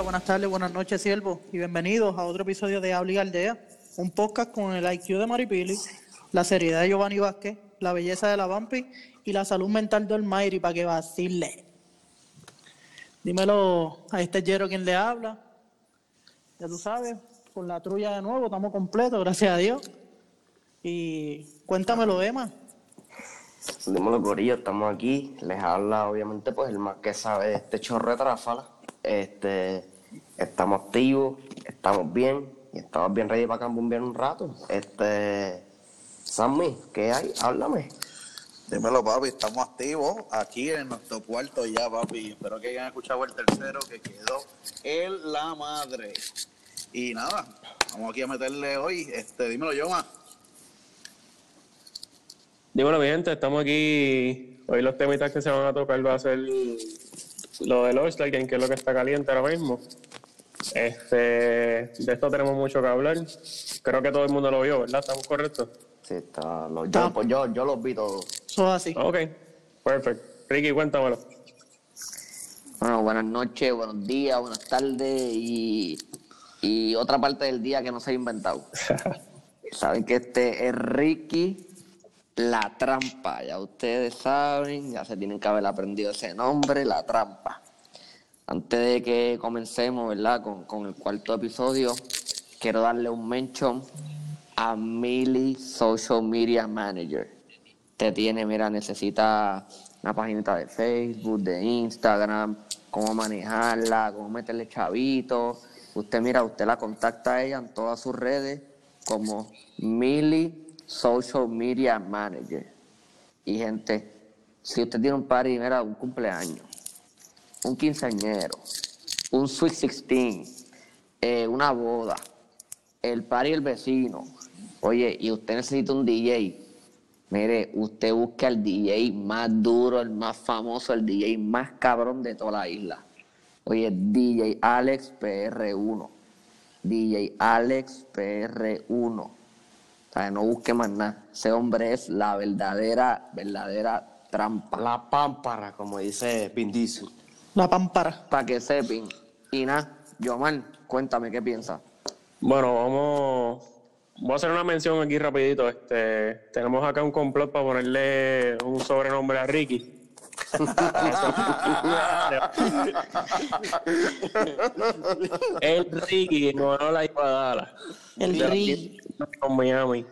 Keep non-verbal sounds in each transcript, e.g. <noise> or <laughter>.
Buenas tardes, buenas noches, siervos, y bienvenidos a otro episodio de Habla y Aldea, un podcast con el IQ de Maripili, la seriedad de Giovanni Vázquez, la belleza de la Vampi y la salud mental de Olmairi para que vacile. Dímelo a este Jero quien le habla. Ya tú sabes, con la trulla de nuevo, estamos completos, gracias a Dios. Y cuéntamelo, Emma. Dímelo, Corillo, estamos aquí. Les habla, obviamente, pues el más que sabe este chorro de tráfala. Este, estamos activos, estamos bien y estamos bien ready para cambiar un rato. Este, Sammy, ¿qué hay? Háblame. Dímelo, papi, estamos activos aquí en nuestro cuarto ya, papi. Espero que hayan escuchado el tercero que quedó en la madre. Y nada, vamos aquí a meterle hoy. Este, dímelo, Yoma. Dímelo, mi gente, estamos aquí. Hoy los temitas que se van a tocar va a ser lo del Game, que es lo que está caliente ahora mismo. Este, de esto tenemos mucho que hablar. Creo que todo el mundo lo vio, ¿verdad? ¿Estamos correctos? Sí, está. lo- yo, pues yo, yo los vi todos. Eso es así. Ok, perfecto. Ricky, cuéntamelo. Bueno, buenas noches, buenos días, buenas tardes y, y otra parte del día que no se ha inventado. <laughs> Saben que este es Ricky La Trampa. Ya ustedes saben, ya se tienen que haber aprendido ese nombre, La Trampa. Antes de que comencemos, ¿verdad? Con, con el cuarto episodio, quiero darle un mention a Millie Social Media Manager. Te tiene, mira, necesita una paginita de Facebook, de Instagram, cómo manejarla, cómo meterle chavitos. Usted, mira, usted la contacta a ella en todas sus redes como Millie Social Media Manager. Y gente, si usted tiene un party, mira, un cumpleaños, un quinceañero, un Sweet 16, eh, una boda, el party del vecino. Oye, y usted necesita un DJ. Mire, usted busca el DJ más duro, el más famoso, el DJ más cabrón de toda la isla. Oye, DJ Alex PR1. DJ Alex PR1. O sea, no busque más nada. Ese hombre es la verdadera, verdadera trampa. La pámpara, como dice Vin Diesel. La pámpara. Para que sepan. Y nada, Yomar, cuéntame qué piensas. Bueno, vamos. Voy a hacer una mención aquí rapidito. Este, tenemos acá un complot para ponerle un sobrenombre a Ricky. <laughs> <laughs> El Ricky no no la iba a dar. El Ricky. Con Miami.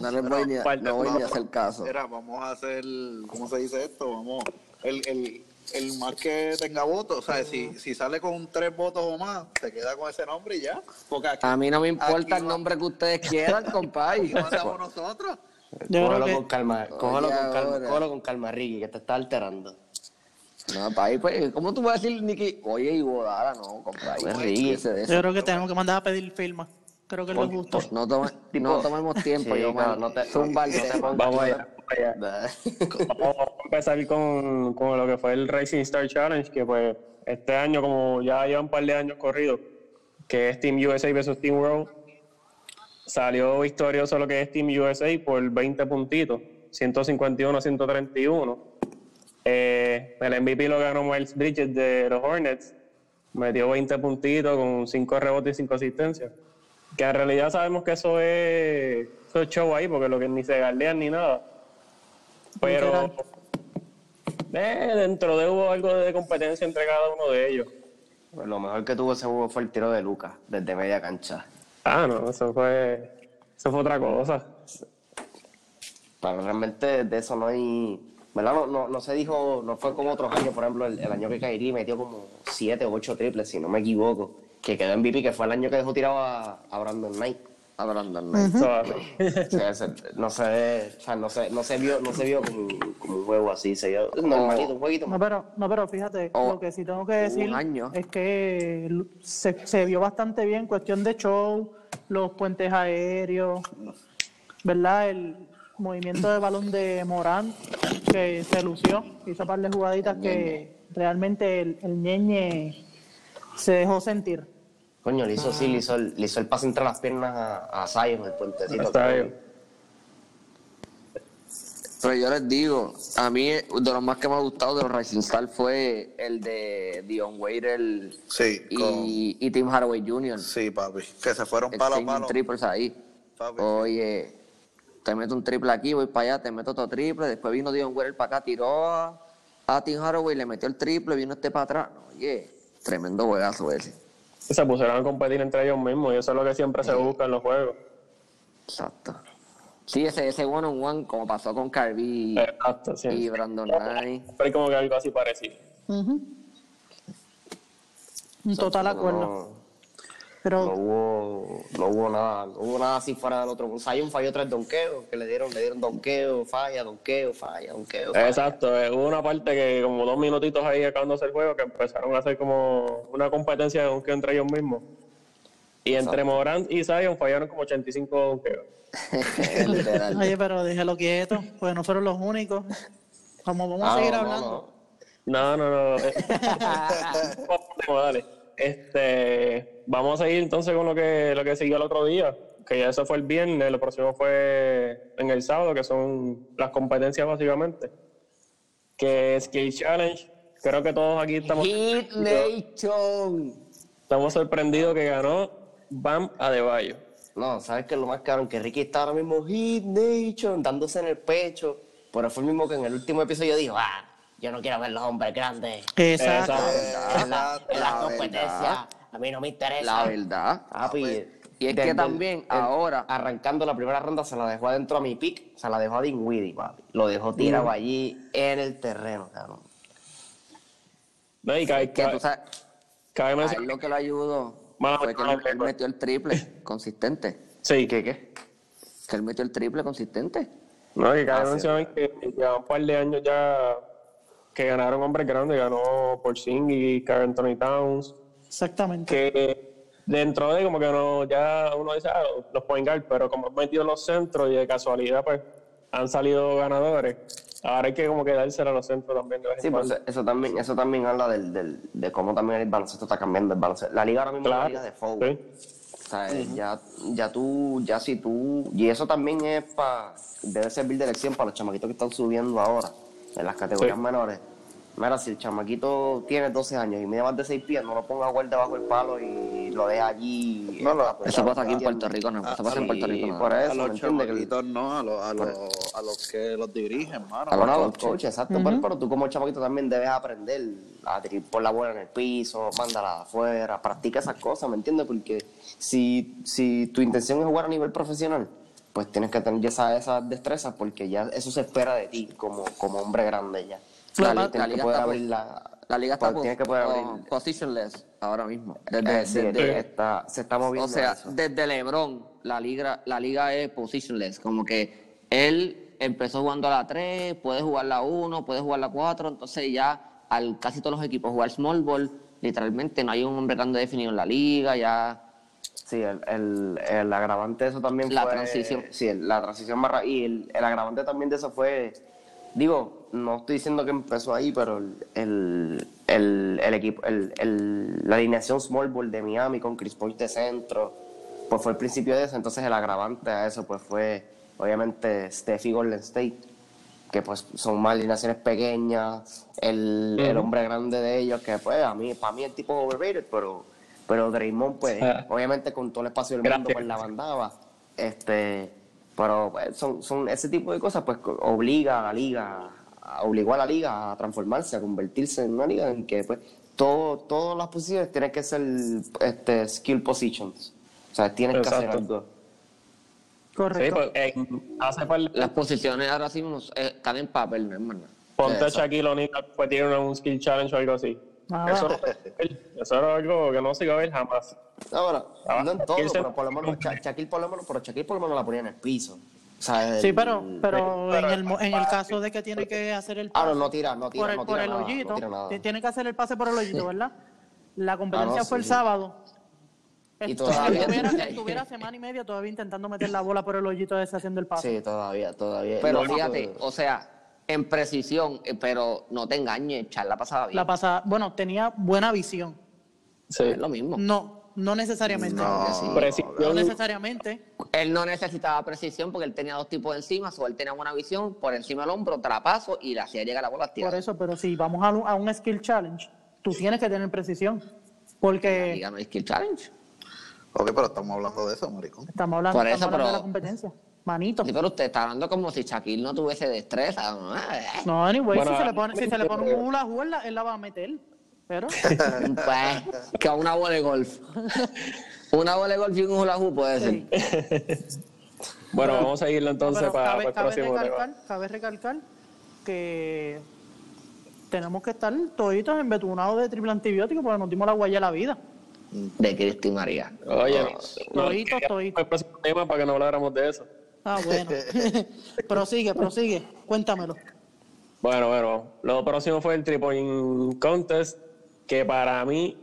No le voy ni a, parte- no voy ni a hacer caso. Mira, vamos a hacer, ¿cómo se dice esto? Vamos, el, el, el más que tenga votos, o sea, si, si sale con tres votos o más, se queda con ese nombre y ya. Porque aquí, A mí no me importa el va- nombre que ustedes quieran, <laughs> compadre. mandamos nosotros. Cógelo que- con calma, cógelo con calma, cógelo con calma, Ricky, que te está alterando. No, papi, pues, ¿cómo tú vas a decir, Nicky? Oye, y bodara, no, compadre. Ríguese de eso. Yo creo que tenemos que mandar a pedir firma. Creo que es lo justo. No, tome- <laughs> no tomemos tiempo, Sí, yo, claro, no te- Zumba no te pongas- Vamos allá, vamos allá. Vamos a empezar con, con lo que fue el Racing Star Challenge, que pues este año, como ya lleva un par de años corridos, que es Team USA versus Team World, salió victorioso lo que es Team USA por 20 puntitos, 151 a 131. Eh, el MVP lo ganó Miles Bridges de los Hornets, metió 20 puntitos con 5 rebotes y 5 asistencias. Que en realidad sabemos que eso es, eso es show ahí, porque lo que ni se galdean ni nada. Pero eh, dentro de hubo algo de competencia entre cada uno de ellos. Pues lo mejor que tuvo ese juego fue el tiro de Lucas, desde media cancha. Ah, no, eso fue, eso fue otra cosa. Pero realmente de eso no hay. ¿Verdad? No, no, no se dijo, no fue como otros años, por ejemplo, el, el año que Kairi metió como 7 o 8 triples, si no me equivoco, que quedó en MVP, que fue el año que dejó tirado a, a Brandon Knight. A Brandon Knight. O sea, <laughs> no se, o sea, no se, no se vio, no se vio como, como un juego así, se vio normalito, un jueguito. No, pero, no, pero fíjate, Oh, lo que sí tengo que decir es que se vio bastante bien cuestión de show, los puentes aéreos, ¿verdad? El movimiento de balón de Morán, que se lució, hizo un par de jugaditas que realmente el, el ñeñe se dejó sentir. Coño, le hizo sí, le hizo el, le hizo el pase entre las piernas a, a Zion, el puentecito. Está bien. Pero yo les digo, a mí de los más que me ha gustado de los Rising Stars fue el de Dion Waiter Sí, y, y Tim Hardaway Jr. Sí, papi. Que se fueron palo a palo. triples ahí. Papi. Oye, te meto un triple aquí, voy para allá, te meto otro triple. Después vino Dion Waiter para acá, tiró a, a Tim Hardaway, le metió el triple, vino este para atrás. Oye, tremendo juegazo ese. Se pusieron a competir entre ellos mismos y eso es lo que siempre se busca en los juegos. Exacto. Sí, ese, ese one on one, como pasó con Carby Exacto, sí. y Brandon Knight. Pero hay como que algo así parecido. Un total acuerdo. No, Pero no hubo, no hubo nada, no hubo nada así fuera del otro. Zion falló tres donkeos, que le dieron, le dieron donqueo, falla, donqueo, falla, donqueo. falla. Exacto, eh, hubo una parte que como dos minutitos ahí acabándose el juego que empezaron a hacer como una competencia de donkeo entre ellos mismos. Y entre Morant y Zion fallaron como 85 donkeos. <laughs> Literal. Oye, pero déjelo quieto, pues no fueron los únicos. Como vamos a Ah, seguir no, hablando. no, No, no, no. <laughs> eh, <laughs> dale. Este, vamos a seguir entonces con lo que, lo que siguió el otro día, que ya eso fue el viernes, lo próximo fue en el sábado, que son las competencias básicamente. Que es Skill Challenge. Creo que todos aquí estamos, Hit Nation. estamos sorprendidos que ganó Bam Adebayo. No, ¿sabes qué es lo más caro? Que Ricky está ahora mismo Hit Nation, dándose en el pecho. Pero fue el mismo que en el último episodio dijo, ah, yo no quiero ver los hombres grandes. Exacto. Exacto. En la, en la La competencia, verdad. A mí no me interesa. La verdad. Papi, Y es que desde también el- ahora- Arrancando la primera ronda se la dejó adentro a mi pick, se la dejó a Dinwiddie, papi. Lo dejó tirado allí en el terreno, cabrón. No, y cabe, Que tú sabes, cabe a él mencionar- lo que lo ayudó Mano, fue que él, metió el triple <laughs> consistente. Sí, ¿Qué, qué? Que él metió el triple consistente. No, que cabe Ah, sí. mencionar que lleva un par de años ya que ganaron hombres grandes, ganó Porzingis, Carl Anthony Towns, Exactamente. que dentro de como que no, ya uno dice, ah, los point guard, pero como han metido los centros y de casualidad pues han salido ganadores, ahora hay que como que dársela a los centros también de Sí, pues eso también, eso también habla del, del, de cómo también el baloncesto está cambiando el baloncesto. La liga ahora mismo es una liga de foul. sí. O sea, ya, ya tú, ya si tú, y eso también es para, debe servir de lección para los chamaquitos que están subiendo ahora, en las categorías Sí. menores. Mira, si el chamaquito tiene 12 años y mide más de 6 pies, no lo ponga a jugar debajo del palo y lo deja allí. No, lo- Eso pasa aquí en. Puerto Rico, no. Eso Ah, pasa en Puerto Rico. no. por eso, a ¿me los entiendes? chamaquitos no, a los, a, los, a los que los dirigen, mano. A a los coaches. coaches, exacto. pero, pero tú como chamaquito también debes aprender a tirar por la bola en el piso, mándala afuera, practica esas cosas, ¿me entiendes? Porque si, si tu intención es jugar a nivel profesional, pues tienes que tener ya esas, esas destrezas porque ya eso se espera de ti como, como hombre grande ya. La, la liga está, abrir pos- la, la liga está tienes que poder pos- abrir. positionless ahora mismo. Eh, Desde, sí, desde- está- se está moviendo o sea, eso. desde LeBron, la liga, la liga es positionless. Como que él empezó jugando a la 3, puede jugar la 1, puede jugar la 4, entonces ya al casi todos los equipos jugar small ball, literalmente no hay un hombre grande definido en la liga, ya Sí, el, el, el agravante de eso también La fue... transición. Sí, la transición más Y el, el agravante también de eso fue... Digo, no estoy diciendo que empezó ahí, pero el, el, el, equipo... El, el- la alineación small ball de Miami con Chris Paul de centro, pues fue el principio de eso. Entonces el agravante a eso pues fue, obviamente, Steph y Golden State, que pues son más alineaciones pequeñas, el, el hombre grande de ellos, que pues a mí, para mí el tipo overrated, pero, pero Draymond pues Ah. obviamente con todo el espacio del mundo Gracias. pues la mandaba, este, pero pues, son, son ese tipo de cosas pues obliga a la liga, obligó a la liga a transformarse, a convertirse en una liga en que pues todo, todas las posiciones tienen que ser este, skill positions, o sea, tienes que hacer Exacto. Sí, Correcto. pues, eh, hace par las posiciones ahora sí nos- eh, están en papel, no es más. Ponte a Eso. Shaquille O'Neal pues tiene un skill challenge o algo así. Ah, Eso, eso era algo que no se iba a ver jamás. Ahora, Ah, no en todo, pero por lo menos Sha- Shaquille por lo menos, pero Shaquille por lo menos la ponía en el piso. O sea, Sí, pero, pero pero- en, el, en el caso de que tiene que hacer el Ah, pase no, no tira, no tira, por el, no por el nada, no hoyito, tira nada. ti- tiene que hacer el pase por el hoyito, <laughs> ¿verdad? La competencia Ah, no, fue el sí. sábado. Y todavía- estuviera, <laughs> estuviera semana y media todavía intentando meter la bola por el hoyito ese haciendo el pase. Sí, todavía, todavía. Pero No, fíjate, o sea, en precisión, eh, pero no te engañes, Charla pasaba bien. La pasada, bueno, tenía buena visión. Sí. Es lo mismo. No, no necesariamente. No. No Precisión, necesariamente. Él no necesitaba precisión porque él tenía dos tipos encima, o él tenía buena visión por encima del hombro, trapazo y le hacía llegar la bola Por tirada. eso, pero si vamos a, un- a un skill challenge, tú tienes que tener precisión. La Porque no hay skill challenge. Ok, pero estamos hablando de eso, maricón. estamos hablando, Por eso, estamos hablando de pero- la competencia. Manito. Sí, pero usted está hablando como si Shaquille no tuviese destreza. ¿no? Anyway, Bueno, si, se le pone, si se le pone eh, un hula la, él la va a meter. Pero, <laughs> Pues, que una bola de golf. Una bola de golf y un hula hoop puede ser. sí. bueno, vamos a seguirlo entonces para, cabe, el cabe próximo tema. recalcar, cabe recalcar que tenemos que estar toditos embetunados de triple antibiótico porque nos dimos la guaya de la vida. De Cristi María. Oye, no, no, Toditos, quería toditos. el próximo tema para que no habláramos de eso. Ah, bueno. <laughs> prosigue, prosigue. Cuéntamelo. Bueno, bueno, lo próximo fue el Triple Contest, que para mí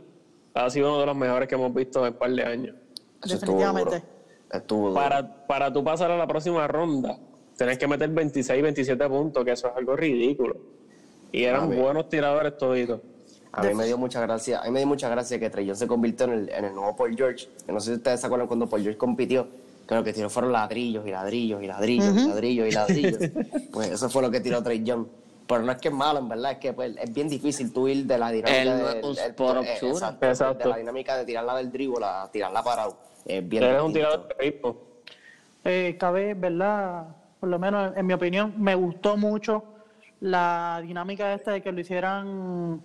ha sido uno de los mejores que hemos visto en un par de años. Definitivamente. Estuvo duro. Para, para tú pasar a la próxima ronda, tenés que meter 26, 27 puntos, que eso es algo ridículo. Y eran buenos tiradores toditos. A mí me dio mucha gracia, a mí me dio mucha gracia que Trey Young se convirtió en el, en el nuevo Paul George. Que no sé si ustedes se acuerdan cuando Paul George compitió, que lo que tiró fueron ladrillos y ladrillos y ladrillos y ladrillos y ladrillos. <laughs> pues eso fue lo que tiró Trey Young. Pero no es que es malo, en verdad, es que pues, es bien difícil tú ir de la dinámica de, un el- eh, shooter. exacto, Exacto. de la dinámica de tirarla del dribble a tirarla parado. Es bien Eres un tirador de ritmo. Eh, cabe, ¿verdad? Por lo menos en mi opinión, me gustó mucho la dinámica esta de que lo hicieran,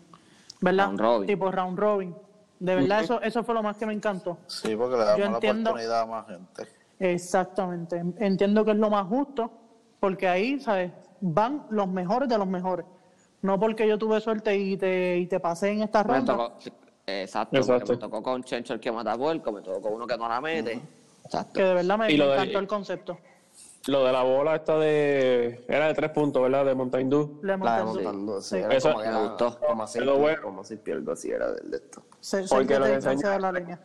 ¿verdad? Round robin. Tipo round robin. De verdad, eso, eso fue lo más que me encantó. Sí, porque le damos la entiendo. oportunidad a más gente. Exactamente. Entiendo que es lo más justo, porque ahí, ¿sabes? Van los mejores de los mejores. No porque yo tuve suerte y te, y te pasé en esta Me ronda. tocó, exacto, Exacto. porque me tocó con Chencho el que mata puerco, me tocó con uno que no la mete. Exacto. Que de verdad me, me de- encantó el concepto. Lo de la bola esta de... Era de tres puntos, ¿verdad? De Mountain Dew. Le La de montando, sí, sí. era Eso como que me gustó. Como así, bueno. como así, algo así era de, de esto. Se, se Porque lo que de la línea.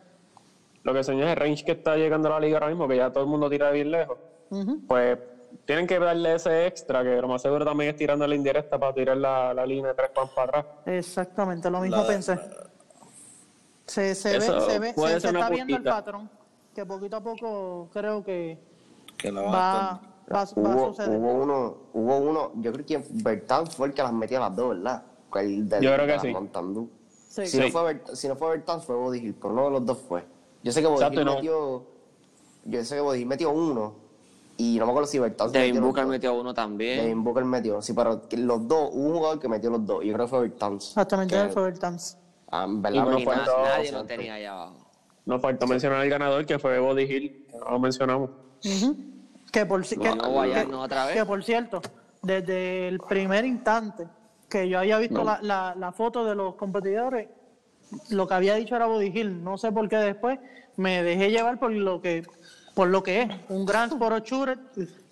Lo que enseña es el range que está llegando a la liga ahora mismo, que ya todo el mundo tira bien lejos. Pues tienen que darle ese extra, que lo más seguro también es tirando la indirecta para tirar la, la línea de tres pan para atrás. Exactamente, lo mismo La- pensé. Se, se ve, se, ve, se, está viendo el patrón, que poquito a poco creo que la va, va, a suceder. hubo uno, hubo uno, yo creo que Bertán fue el que las metió a las dos, ¿verdad? El del- Yo creo que sí. Montandú. Sí. Si, Sí. no fue Bert- si no fue Bertán, fue pero uno de los dos fue. Yo sé que no. metió, yo sé que metió uno, y no me acuerdo si Bertán se Devin metió Booker metió uno también. Devin Booker metió, sí, pero los dos, hubo un jugador que metió los dos, y yo creo que fue Bertán. Exactamente, Que, fue el Tans. ah, en verdad, no encanta. nadie lo tenía ahí abajo. Nos faltó mencionar al ganador, que fue Body Hill, que no lo mencionamos. Que por, ci- No, que, no, que- guayarnos otra vez. que por cierto, desde el primer instante que yo había visto la, la, la foto de los competidores, lo que había dicho era Body Hill. No sé por qué después me dejé llevar por lo que por lo que es, un gran sport shooter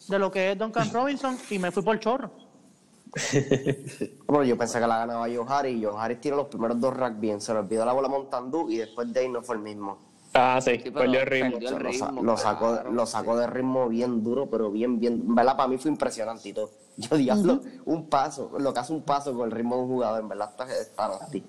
de lo que es Duncan Robinson y me fui por chorro. <laughs> Bueno, yo pensé que la ganaba Harris, y Harris tiró los primeros dos racks bien, se le olvidó la bola a Montandú, y después de ahí no fue el mismo. Ah, sí, Sí, perdió el ritmo. perdió el Lo, sa- ritmo, lo sacó, claro, lo sacó de ritmo bien duro, pero bien, bien. En verdad, para mí fue impresionante y todo. <laughs> Yo, diablo, un paso, lo que hace un paso con el ritmo de un jugador, en verdad está, está nasty.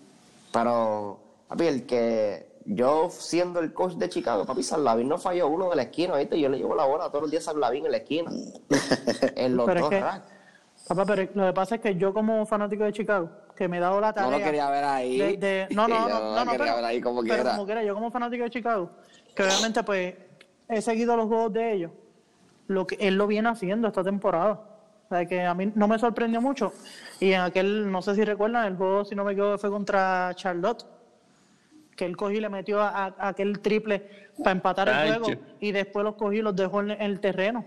Pero, papi, el que yo siendo el coach de Chicago, papi, San Lavín no falló uno de la esquina, ¿viste? Yo le llevo la bola todos los días a San Lavín en la esquina. <laughs> en los Pero es dos que- racks. Papá, pero lo que pasa es que yo como fanático de Chicago, que me he dado la tarea... No lo quería ver ahí. de- de- no, no, <laughs> no, no no, lo no, quería pero, ver ahí como pero quiera. como quiera, yo como fanático de Chicago, que obviamente pues he seguido los juegos de ellos, lo que él lo viene haciendo esta temporada. O sea, que a mí no me sorprendió mucho. Y en aquel, no sé si recuerdan, el juego, si no me equivoco, fue contra Charlotte, que él cogió y le metió a, a- aquel triple para empatar el Ay, juego che. y después los cogió y los dejó en, en el terreno.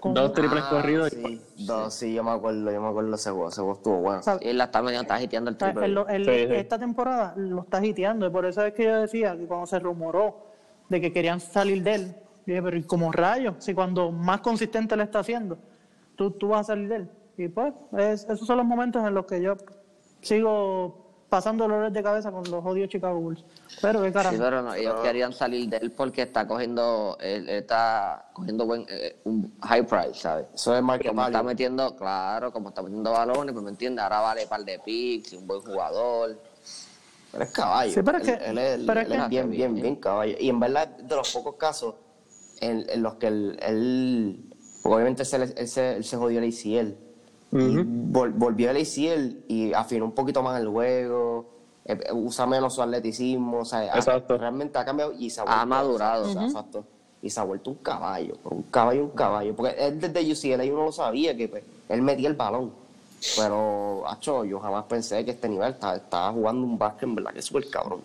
Con- Dos triples Ah, corridos. Sí, dos, sí, yo me acuerdo, yo me acuerdo ese juego, ese juego estuvo bueno. o sea, Él la está medio está hiteando el triple. lo- él- Sí, sí. Esta temporada lo está hiteando y por eso es que yo decía que cuando se rumoró de que querían salir de él, yo dije, pero ¿y como rayos? Si cuando más consistente le está haciendo, tú, tú vas a salir de él. Y pues, es- esos son los momentos en los que yo sigo pasando dolores de cabeza con los odios Chicago Bulls. Pero qué Sí, caramba. pero no, ellos querían salir de él porque está cogiendo, él está cogiendo buen, eh, un high price, ¿sabes? Eso es market Como está value. metiendo, claro, como está metiendo balones, pues me entiendes, ahora vale par de picks, un buen jugador. Él es caballo. Sí, pero es Él- que- él, es- pero es él que- es bien, bien, bien caballo. Y en verdad, de los pocos casos en, en los que él, obviamente se, le- él, se, él se jodió el ACL. Y vol- volvió al ACL y afinó un poquito más el juego, eh, usa menos su atleticismo, o sea, ha- realmente ha cambiado y se ha, Ha vuelto- madurado. o sea, exacto. Y se ha vuelto un caballo, un caballo, un caballo. Porque él desde UCLA uno lo sabía que pues, él metía el balón. Pero, acho, yo jamás pensé que este nivel estaba, estaba jugando un básquet, en verdad, que es súper cabrón.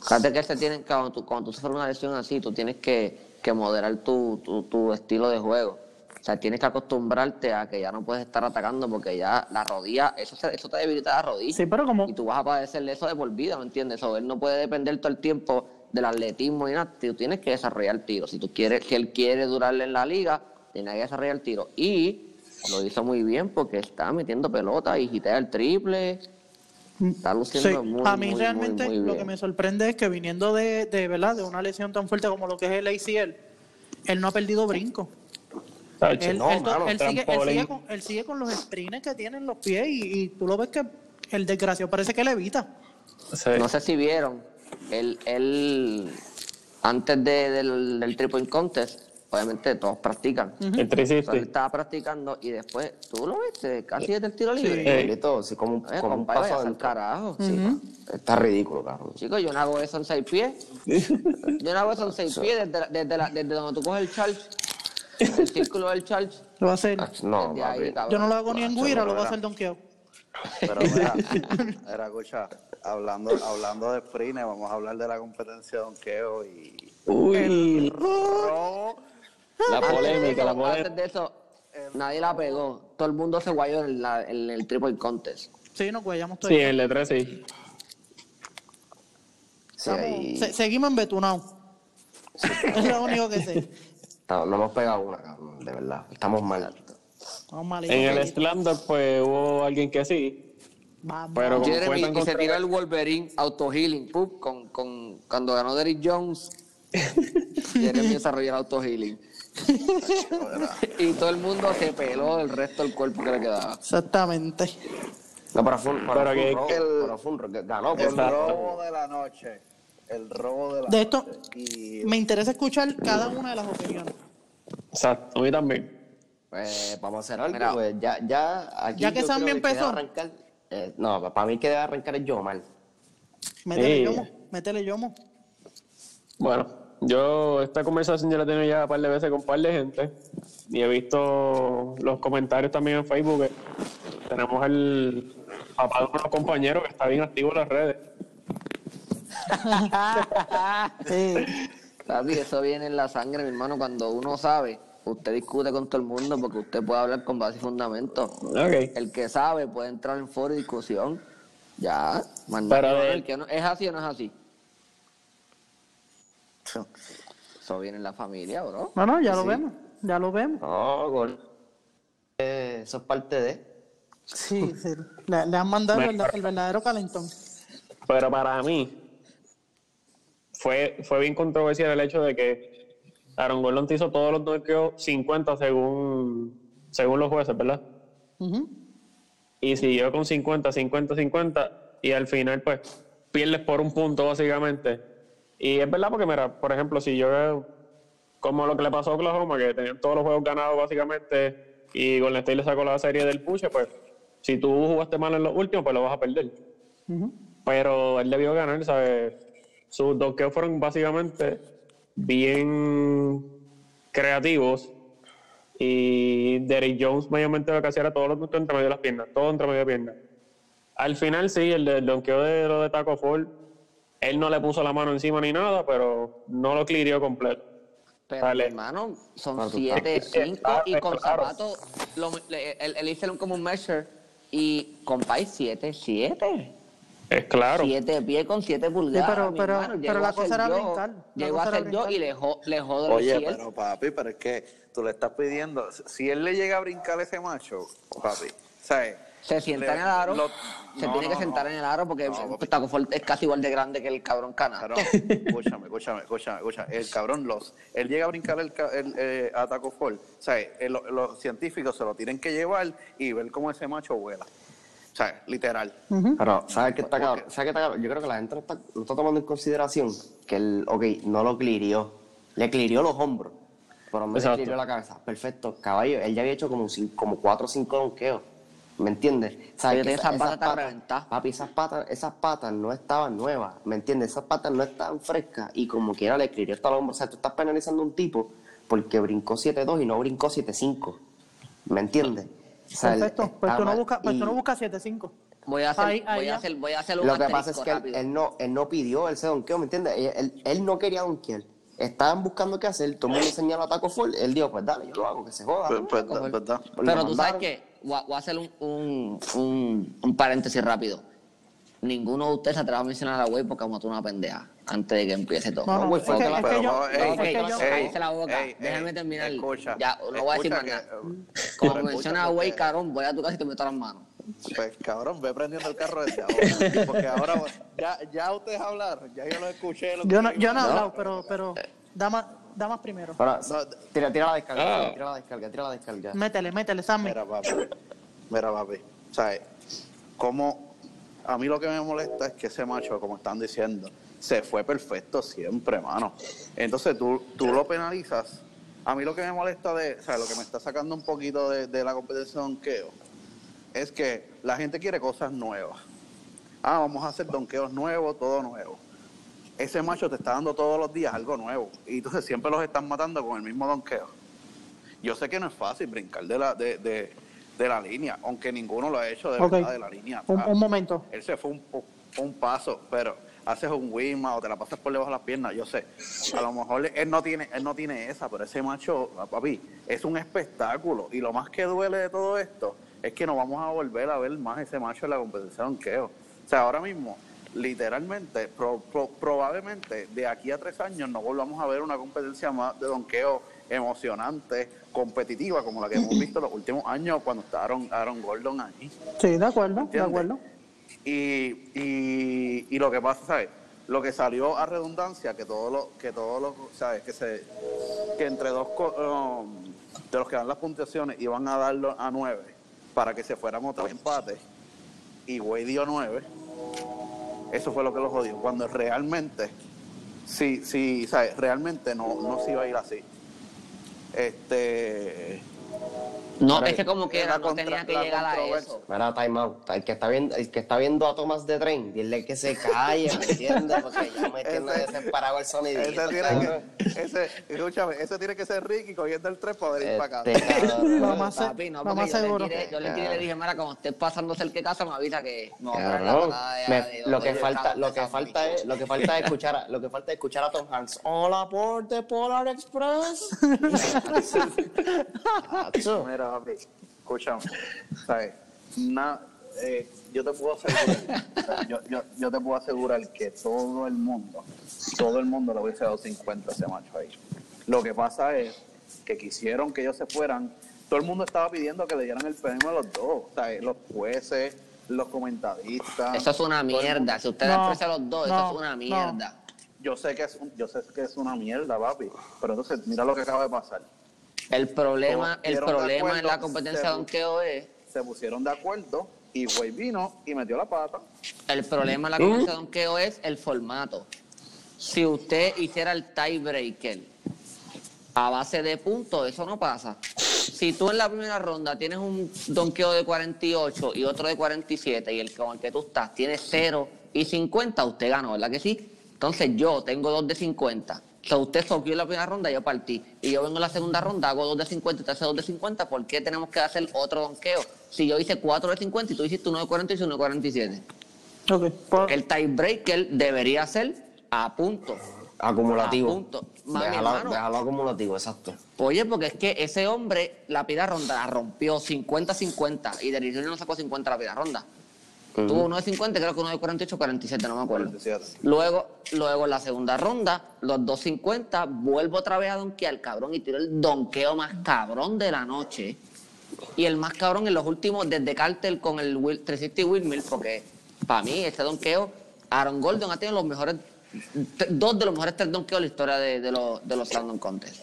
Fíjate que se tienen, cuando tú, cuando tú sufres una lesión así, tú tienes que, que moderar tu, tu, tu estilo de juego. O sea, tienes que acostumbrarte a que ya no puedes estar atacando porque ya la rodilla, eso, eso te debilita la rodilla. Sí, pero como- Y tú vas a padecerle eso de por vida, ¿me entiendes? O él no puede depender todo el tiempo del atletismo y nada. Tú tienes que desarrollar tiro. Si tú quieres, si él quiere durarle en la liga, tiene que desarrollar tiro. Y lo hizo muy bien porque está metiendo pelota y gitea el triple. Está luciendo Sí, muy, a mí muy, realmente muy, lo que me sorprende es que viniendo de, de, ¿verdad? de una lesión tan fuerte como lo que es el ACL, él no ha perdido brinco. Él, no, él to- mano, él sigue, con, él sigue con los sprints que tiene en los pies y, y tú lo ves que el desgraciado parece que le evita. Sí. No sé si vieron, él, él antes de- del, del triple contest, obviamente todos practican. El él 360. estaba practicando y después, tú lo viste, casi desde el tiro libre. Sí. Igualito, sí, como, un- Eh, como un paso al carajo. Sí, Está ridículo, cabrón. Chicos, yo no hago eso en seis pies. <laughs> Yo no hago eso en seis pies desde, la- desde, la- desde donde tú coges el charge, el círculo del charge. Lo va a hacer. Ah, No, ahí. Yo no lo hago ni en Guira, lo voy a hacer donkeado. Pero mira, <laughs> mira, escucha, hablando, hablando de sprint, vamos a hablar de la competencia de donkeo y Uy, robo. la polémica, la polémica. Antes de eso, nadie la pegó. Todo el mundo se guayó en, la- en el triple contest. Sí, nos guayamos todos. Sí, el de 3 sí. Sí, ahí- Se- seguimos en Betunao. <laughs> es lo único que sé. No hemos pegado una, cabrón, de verdad. Estamos mal. Vamos malitos. En el Slam Dunk, pues hubo alguien que sí. Vamos. Pero como fue Jeremy tan y se tiró el Wolverine auto healing pup, con, con cuando ganó Derrick Jones <laughs> Jeremy desarrolló el auto healing y todo el mundo se peló el resto del cuerpo que le quedaba Exactamente. No, pero fue un, pero Pero fue que- un robo. el- pero fue un robo. Ganó, El robo de la noche. El robo de la De esto. Y me interesa escuchar cada una de las opiniones. Exacto, a mí también. Pues vamos a hacer algo, Mira. pues ya, ya aquí Ya que yo Sammy creo que empezó. arrancar, eh, no, para mí que debe arrancar es Yomar. Métele Sí. yomo, métele yomo. Bueno, yo esta conversación ya la he tenido ya un par de veces con un par de gente y he visto los comentarios también en Facebook. que tenemos el papá de uno de los compañeros que está bien activo en las redes. Sí. Papi, eso viene en la sangre mi hermano cuando uno sabe usted discute con todo el mundo porque usted puede hablar con base y fundamento Ok. el que sabe puede entrar en foro de discusión ya más Pero El que no- ¿es así o no es así? eso viene en la familia bro No, no, ya lo vemos. Ya lo vemos. No, gol. Eh, eso es parte de. Sí, sí. Le, le han mandado el verdadero calentón. Pero para mí fue, fue bien controversial el hecho de que Aaron Gordon te hizo todos los noqueos 50 según, según los jueces, ¿verdad? Ujú. Y siguió con 50, 50, 50 y al final pues pierdes por un punto básicamente. Y es verdad porque mira, por ejemplo, si yo como lo que le pasó a Oklahoma, que tenían todos los juegos ganados básicamente y Golden State le sacó la serie del push, pues si tú jugaste mal en los últimos, pues lo vas a perder. Pero él debió ganar, ¿sabes? Sus donkeos fueron básicamente bien creativos y Derrick Jones mayormente lo que hacía era todos los puntos entre medio de las piernas, todo entre medio de piernas. Al final sí, el, del donkeo de lo de Taco Fall, él no le puso la mano encima ni nada, pero no lo clirió completo. Pero, Dale. mi hermano, son Claro, tú 7, estás- 5 y con claro. zapatos, lo- le- él, él hicieron como un measure y compay 7, 7. Es claro. 7 pies con 7 pulgadas. pero- pero- hermano. pero la a cosa era yo, brincar, Llegó a ser yo y le, jo- le jodó el Oye, pero papi, pero es que tú le estás pidiendo, si él le llega a brincar ese macho, papi, ¿sabes? Se sienta Le- en el aro. lo- se no, tiene que no, sentar no. en el aro porque No, papi. Taco Fall es casi igual de grande que el cabrón. Cabrón, escúchame, escúchame, escúchame, escúchame. El cabrón, los, él llega a brincar el, ca- el eh, a Taco Fall. O sea, eh, lo- los científicos se lo tienen que llevar y ver cómo ese macho vuela. O sea, literal. Pero, ¿sabes qué está cabrón? ¿Sabes qué está cabrón? Yo creo que la gente no está, no está tomando en consideración que el, ok, no lo clirió. Le clirió los hombros. Pero no le clirió la cabeza. Perfecto, caballo. Él ya había hecho como, cin- como cuatro o cinco donkeos. ¿Me entiendes? ¿Sabes? Oye, que esas patas están reventadas. Papi, esas patas, esas patas no estaban nuevas. ¿Me entiendes? Esas patas no estaban frescas. Y como quiera le clirió hasta los hombros. O sea, tú estás penalizando a un tipo porque brincó 7-2 y no brincó 7-5. ¿Me entiendes? O sea, Perfecto. Pues está tú no buscas pues no buscas 7-5. Voy a hacer, Ahí- ahí voy a hacer, voy a hacer un Lo que pasa es que él, no, él no pidió ese donqueo, ¿me entiendes? Él, él- él no quería donkear. Estaban buscando qué hacer, todo el mundo señaló a Taco Fall. Él dijo, pues dale, yo lo hago, que se joda. Pues, pues, pues, da. Pero tú sabes que voy a, voy a hacer un, un, un, un paréntesis rápido. Ninguno de ustedes se atreve a mencionar a Way porque como tú una pendeja antes de que empiece todo. No, no, güey, es que pero yo, no, ey, yo- la boca. ey, Déjame terminar. Escucha, Ya, no voy a decir más nada. que- Como menciona porque- cabrón, voy a tu casa y te meto las manos. Pues cabrón, ve prendiendo el carro desde ahora. <laughs> Porque ahora ya, ya ustedes hablaron, ya yo lo escuché. Lo yo no, yo no he hablado, pero, pero damas, damas primero. Ahora, tira, tira la descarga, Ah. tira la descarga, tira la descarga. Métele, métele, Sammy. Mira, papi. Mira, papi. ¿Sabes? Como a mí lo que me molesta es que ese macho, como están diciendo, se fue perfecto siempre, mano. Entonces tú, tú lo penalizas. A mí lo que me molesta de, o sea, lo que me está sacando un poquito de, de la competencia de donqueo es que la gente quiere cosas nuevas. Ah, vamos a hacer donqueos nuevos, todo nuevo. Ese macho te está dando todos los días algo nuevo. Y entonces siempre los están matando con el mismo donqueo. Yo sé que no es fácil brincar de la, de, de, de la línea, aunque ninguno lo ha hecho de verdad de la línea. Un, un momento. Él se fue un, un paso, pero haces un wima o te la pasas por debajo de las piernas, yo sé. A lo mejor él no tiene, él no tiene esa, pero ese macho, papi, es un espectáculo. Y lo más que duele de todo esto es que no vamos a volver a ver más ese macho en la competición de donqueo. O sea, ahora mismo, literalmente, pro- pro- probablemente de aquí a tres años no volvamos a ver una competencia más de donqueo emocionante, competitiva, como la que hemos visto los últimos años cuando está Aaron, Aaron Gordon ahí. Sí, de acuerdo, de ¿Entiendes? acuerdo. Y, y, y lo que pasa, ¿sabes? Lo que salió a redundancia, que todo lo, que todo lo, ¿sabes? Que se, que entre dos um, de los que dan las puntuaciones iban a darlo a nueve para que se fueran otros empates y Way dio nueve. Eso fue lo que los jodió. Cuando realmente, sí, sí, ¿sabes? Realmente no, no se iba a ir así. Este. No, es que como quiera, no tenía que llegar a eso. Mira, time out. El que está viendo, el que está viendo a Tomás de tren, dile que se calle, ¿me entiendes? Porque ya me tiene Ese- desesperado el sonidito. Ese tiene que, ese, escúchame, ese tiene que ser Ricky cogiendo el tren para venir para acá. Este. <laughs> Lo más, Papi, no, porque más yo le, seguro. tiré, yo le tiré y le dije, mira, como estés pasando cerca de casa, me avisa que no de- de- lo de- que de- falta, de- lo que de- falta es, lo que falta es escuchar, a, lo que falta es escuchar a Tom Hanks. Hola por The Polar Express. <laughs> Mira, papi, escúchame, ¿sabes? Na- eh, yo te puedo asegurar, yo, yo, yo te puedo asegurar que todo el mundo, todo el mundo le hubiese dado 50 a ese macho ahí. Lo que pasa es que quisieron que ellos se fueran, todo el mundo estaba pidiendo que le dieran el premio a los dos, ¿sabes? Los jueces, los comentaristas. Eso es una mierda. Si ustedes No, aprecian los dos, no, eso es una no. mierda. Yo sé que es un- yo sé que es una mierda, papi, pero entonces mira lo que acaba de pasar. El problema, el problema en la competencia de donkeo es, Se pusieron de acuerdo y Güey vino y metió la pata. el problema en la competencia de donkeo es el formato. Si usted hiciera el tiebreaker a base de puntos, eso no pasa. Si tú en la primera ronda tienes un donqueo de 48 y otro de 47 y el con el que tú estás tiene 0 y 50, usted ganó, ¿verdad que sí? Entonces yo tengo dos de 50. O sea, usted soqueó en la primera ronda, yo partí. Y yo vengo en la segunda ronda, hago dos de 50 y usted hace dos de 50. ¿Por qué tenemos que hacer otro donqueo? Si yo hice 4 de 50 y tú hiciste uno de 46 y uno de 47. Ok, pues, El tiebreaker debería ser a punto. Acumulativo. A punto. Mami, Déjalo, hermano. déjalo acumulativo, exacto. Oye, porque es que ese hombre la primera ronda la rompió 50-50 y Derrick no sacó 50 la primera ronda. Tuvo uno de 50, creo que uno de 48 47, no me acuerdo. 47. Luego, luego en la segunda ronda, los 250, vuelvo otra vez a donkear, cabrón, y tiro el donqueo más cabrón de la noche. Y el más cabrón en los últimos, desde Carter con el Will, 360 Windmill, porque para mí este donqueo, Aaron Gordon ha tenido los mejores, dos de los mejores tres donkeos de la historia de, de los, de los London Contest.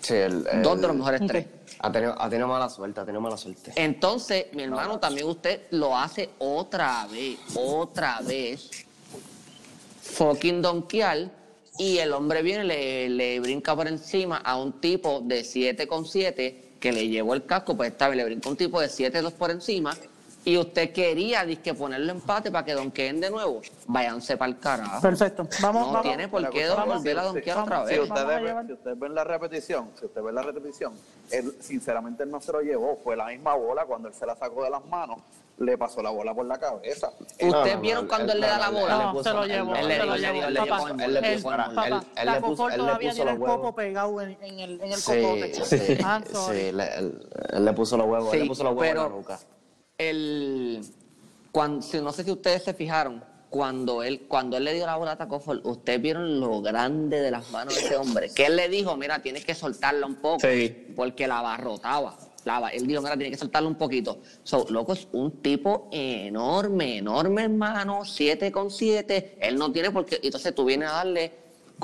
Sí, el- el- Dos de los mejores tres. Ha tenido, ha tenido mala suerte, ha tenido mala suerte. Entonces, mi hermano, también usted lo hace otra vez, otra vez, fucking donkear, y el hombre viene, le, le brinca por encima a un tipo de 7,7 que le llevó el casco, pues esta vez le brinca un tipo de 7,2 por encima, y usted quería disque ponerlo empate para que donkeen de nuevo. Váyanse para el carajo. Perfecto. Vamos, No vamos. tiene por qué Vamos, volver a sí. otra Si vez. A ustedes, ven, si ustedes ven la repetición, si ustedes ven la repetición, él sinceramente él no se lo llevó, fue la misma bola cuando él se la sacó de las manos, le pasó la bola por la cabeza. ¿Ustedes No, vieron no, cuando él le da la bola? le No, puso- se lo él- llevó, él se le lo llevó. Papá, él le el- puso- papá, él- él la le puso- él todavía tiene el huevos. pegado en, en el, en el Sí, sí, sorry. sí, le- él, le puso los huevos, él le puso los huevos en la pero- nuca. El cuando, no sé si ustedes se fijaron cuando él cuando él le dio la bola a Tacofor, ustedes vieron lo grande de las manos de ese hombre. Que él le dijo mira tienes que soltarla un poco Sí. porque la abarrotaba. La, él dijo mira tienes que soltarla un poquito so, loco es un tipo enorme enorme hermano 7 con 7 él no tiene por qué entonces tú vienes a darle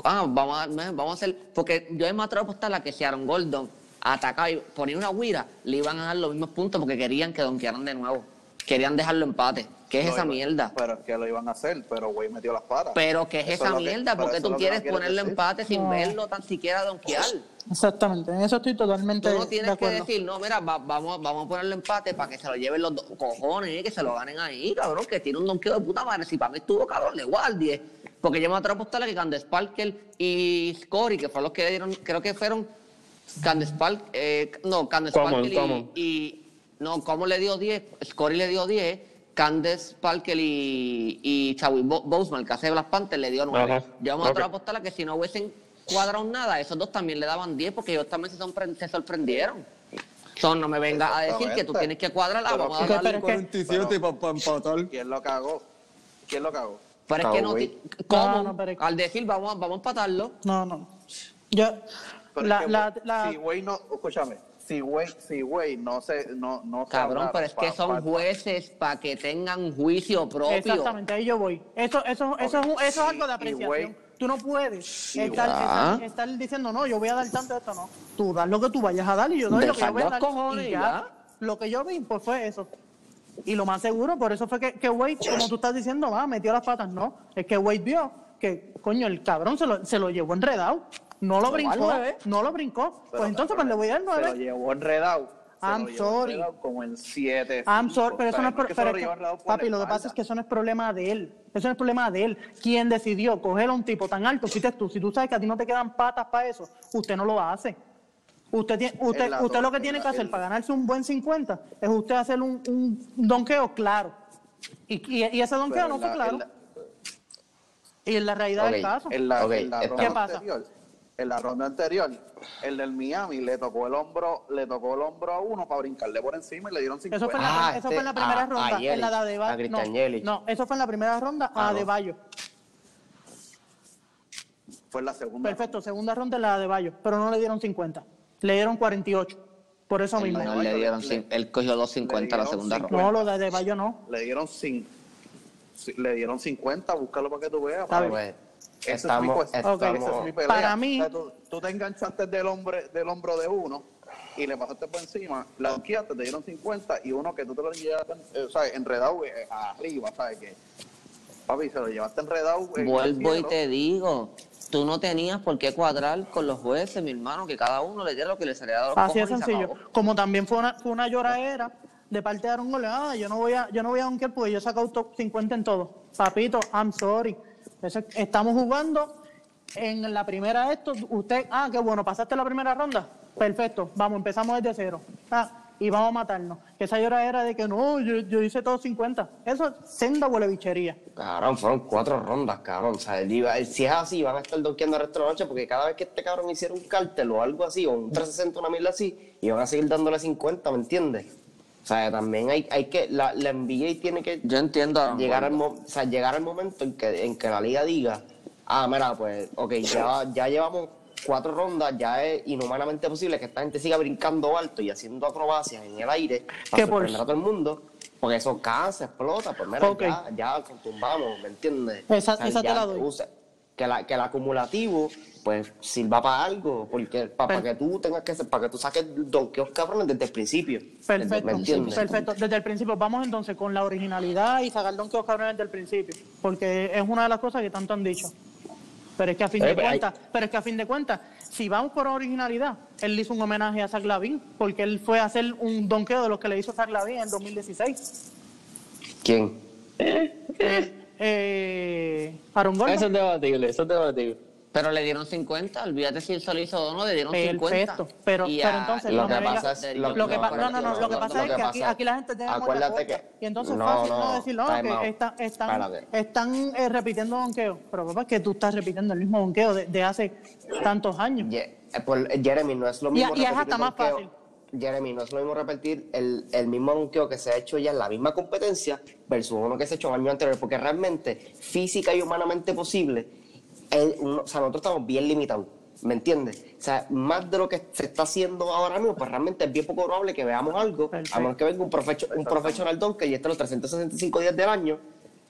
ah, vamos a, vamos a hacer porque yo me atrevo a apostar a que si Aaron Gordon atacaba y ponía una guira, le iban a dar los mismos puntos porque querían que donkearan de nuevo. Querían dejarlo empate. ¿Qué es esa iba- mierda? Pero es que lo iban a hacer, pero güey metió las patas. Pero ¿qué es Eso esa que- mierda? pero porque eso tú que quieres no ponerlo decir. empate sin No. verlo tan siquiera donkear. Exactamente, en eso estoy totalmente Tú no de tienes que acuerdo. decir, no, mira, va- vamos, vamos a ponerlo empate para que se lo lleven los dos cojones, que se lo ganen ahí, cabrón, que tiene un donkeo de puta madre. Si para mí estuvo cabrón, le guardie. Porque yo me atrevo a apostarle que Candace Parker y Scori, que fueron los que dieron, creo que fueron Parker, eh, no, Parker y, y- no, como le dio 10, Scori le dio 10, Candace Parker y, y Chadwick Bo- Boseman, el que hace Black Panther, le dio 9. Ajá, Yo me atrevo a ok. apostarle que si no hubiesen cuadrado nada, esos dos también le daban 10 porque ellos también se, sorpre- se sorprendieron. So, no me venga a decir que tú tienes que cuadrar, Pero vamos a darle pero es que- 47 para empatar. ¿Quién lo cagó? ¿Quién lo cagó? Pero es que no. ¿Cómo? No, no, pero Al decir vamos, a- vamos a empatarlo. No, no. Yo, Pero la, es que, la, güey, la- si güey no, escúchame, si güey, si güey no se, no, no se Cabrón, pero es que pa- son pa- jueces para que tengan juicio propio. exactamente, ahí yo voy. Eso, eso, eso, es, un- eso es Y- algo de apreciación. güey, tú no puedes estar, estar, estar diciendo, no, yo voy a dar tanto de esto, no. Tú das lo que tú vayas a dar y yo doy lo que yo voy a dar. cojones y y ya. ya. Lo que yo vi, pues fue eso. Y lo más seguro, por eso fue que, que Wade, como tú estás diciendo, va, metió las patas. No, es que Wade vio que, coño, el cabrón se lo, se lo llevó enredado. No lo brincó, al no lo brincó. pero, Pues entonces, pues le voy a dar Se lo llevó enredado. se I'm sorry. enredado Como en 7. I'm sorry, pero eso no es, pro- que se pero lo es llevó que, enredado por papi, lo que pasa es que eso no es problema de él. Eso no es problema de él. Quien decidió coger a un tipo tan alto, fuiste tú. Si tú sabes que a ti no te quedan patas para eso, usted no lo hace. Usted, tiene, usted, la usted lo que en tiene la- que hacer para ganarse un buen 50 es usted hacer un, un donqueo claro. Y, y, y ese donqueo Pero no fue la- claro. y en la realidad del caso. En la, Ok, en la está- ronda ¿Qué pasa? anterior, en la ronda anterior, el del Miami le tocó el hombro, le tocó el hombro a uno para brincarle por encima y le dieron 50. Eso fue en la, Ah, eso este, fue en la primera a- a ronda. en la de Adebayo. no, no, eso fue en la primera ronda Ah, a no. Adebayo. Fue en la segunda. Perfecto, segunda ronda la de Bayo, pero no le dieron 50. Le dieron 48. Por eso El mismo. No, le le- dieron, le- él cogió 250 la segunda 50. ronda. No, lo de Adebayo no. Le dieron cin- sí, le dieron 50, búscalo para que tú veas. Estamos, es esa es mi pelea. Para mí- O sea, tú, tú te enganchaste del, hombre, del hombro de uno y le pasaste por encima, la izquierda te dieron 50 y uno que tú te lo llevaste eh, ¿sabes? enredado eh, arriba, ¿sabes? Que, papi, se lo llevaste enredado. en el Vuelvo y te digo, tú no tenías por qué cuadrar con los jueces, mi hermano, que cada uno le diera lo que le salía de los Así se sencillo. Como también fue una, fue una lloradera de parte de Aaron Gole. Ah, yo no voy a, yo no voy a donkear porque yo he sacado top 50 en todo. Papito, I'm sorry. Eso es- estamos jugando en la primera esto. Usted, ah, qué bueno, pasaste la primera ronda. Perfecto, vamos, empezamos desde cero. Ah, y vamos a matarnos. Que esa lloradera de que no, yo, yo hice todo 50. Eso es senda bichería. Cabrón, fueron cuatro rondas, cabrón. O sea, él iba- si es así, van a estar donkeando el resto de la noche porque cada vez que este cabrón hiciera un cártel o algo así, o un 360, una mierda así, iban a seguir dándole 50, ¿me entiendes? O sea, también hay, hay que, la, la NBA tiene que Yo entiendo llegar al, mo- o sea, llegar al momento en que, en que la liga diga, ah, mira, pues, ok, ya, ya llevamos cuatro rondas, ya es inhumanamente posible que esta gente siga brincando alto y haciendo acrobacias en el aire para Que por- sorprender a todo el mundo, porque eso cansa, explota, pues mira, Ok. ya, ya tumbamos, ¿me entiendes? Esa- esa te ya la doy. usa- que, la, que el acumulativo pues sirva para algo, porque para, que tú tengas que para que tú saques donkeos cabrones desde el principio. Perfecto, perfecto. Desde el principio, vamos entonces con la originalidad y sacar donkeos cabrones desde el principio, porque es una de las cosas que tanto han dicho. Pero es que a fin Eh, de hay- cuentas, pero es que a fin de cuentas, si vamos por originalidad, él hizo un homenaje a Zach Lavin, porque él fue a hacer un donkeo de los que le hizo Zach Lavin en 2016. ¿Quién? Eh, Aaron Gordon. Eso es debatible, eso es debatible. Pero le dieron 50, olvídate si él solo hizo o no, le dieron 50. Perfecto, pero, Y pero entonces Lo no que me pasa es- lo- lo que no, pa- no, no, no, lo que lo- pasa lo es que aquí, pasa- aquí la gente tiene acuérdate que- y entonces es no, fácil no, no, decir no, que out. están, están, eh, repitiendo donqueo, pero papá, es que tú estás repitiendo el mismo donqueo de, de hace tantos años. Ye- eh, pues, Jeremy, no es lo Y- mismo. y es repetir hasta más fácil. Jeremy, no es lo mismo repetir el, el mismo donkeo que se ha hecho ya en la misma competencia versus uno que se ha hecho años anteriores, porque realmente, física y humanamente posible, el- uno- o sea, nosotros estamos bien limitados, ¿me entiendes? O sea, más de lo que se está haciendo ahora mismo, pues realmente es bien poco probable que veamos algo, Perfecto. a menos que venga un, profesio- un professional donkey y esté los 365 días del año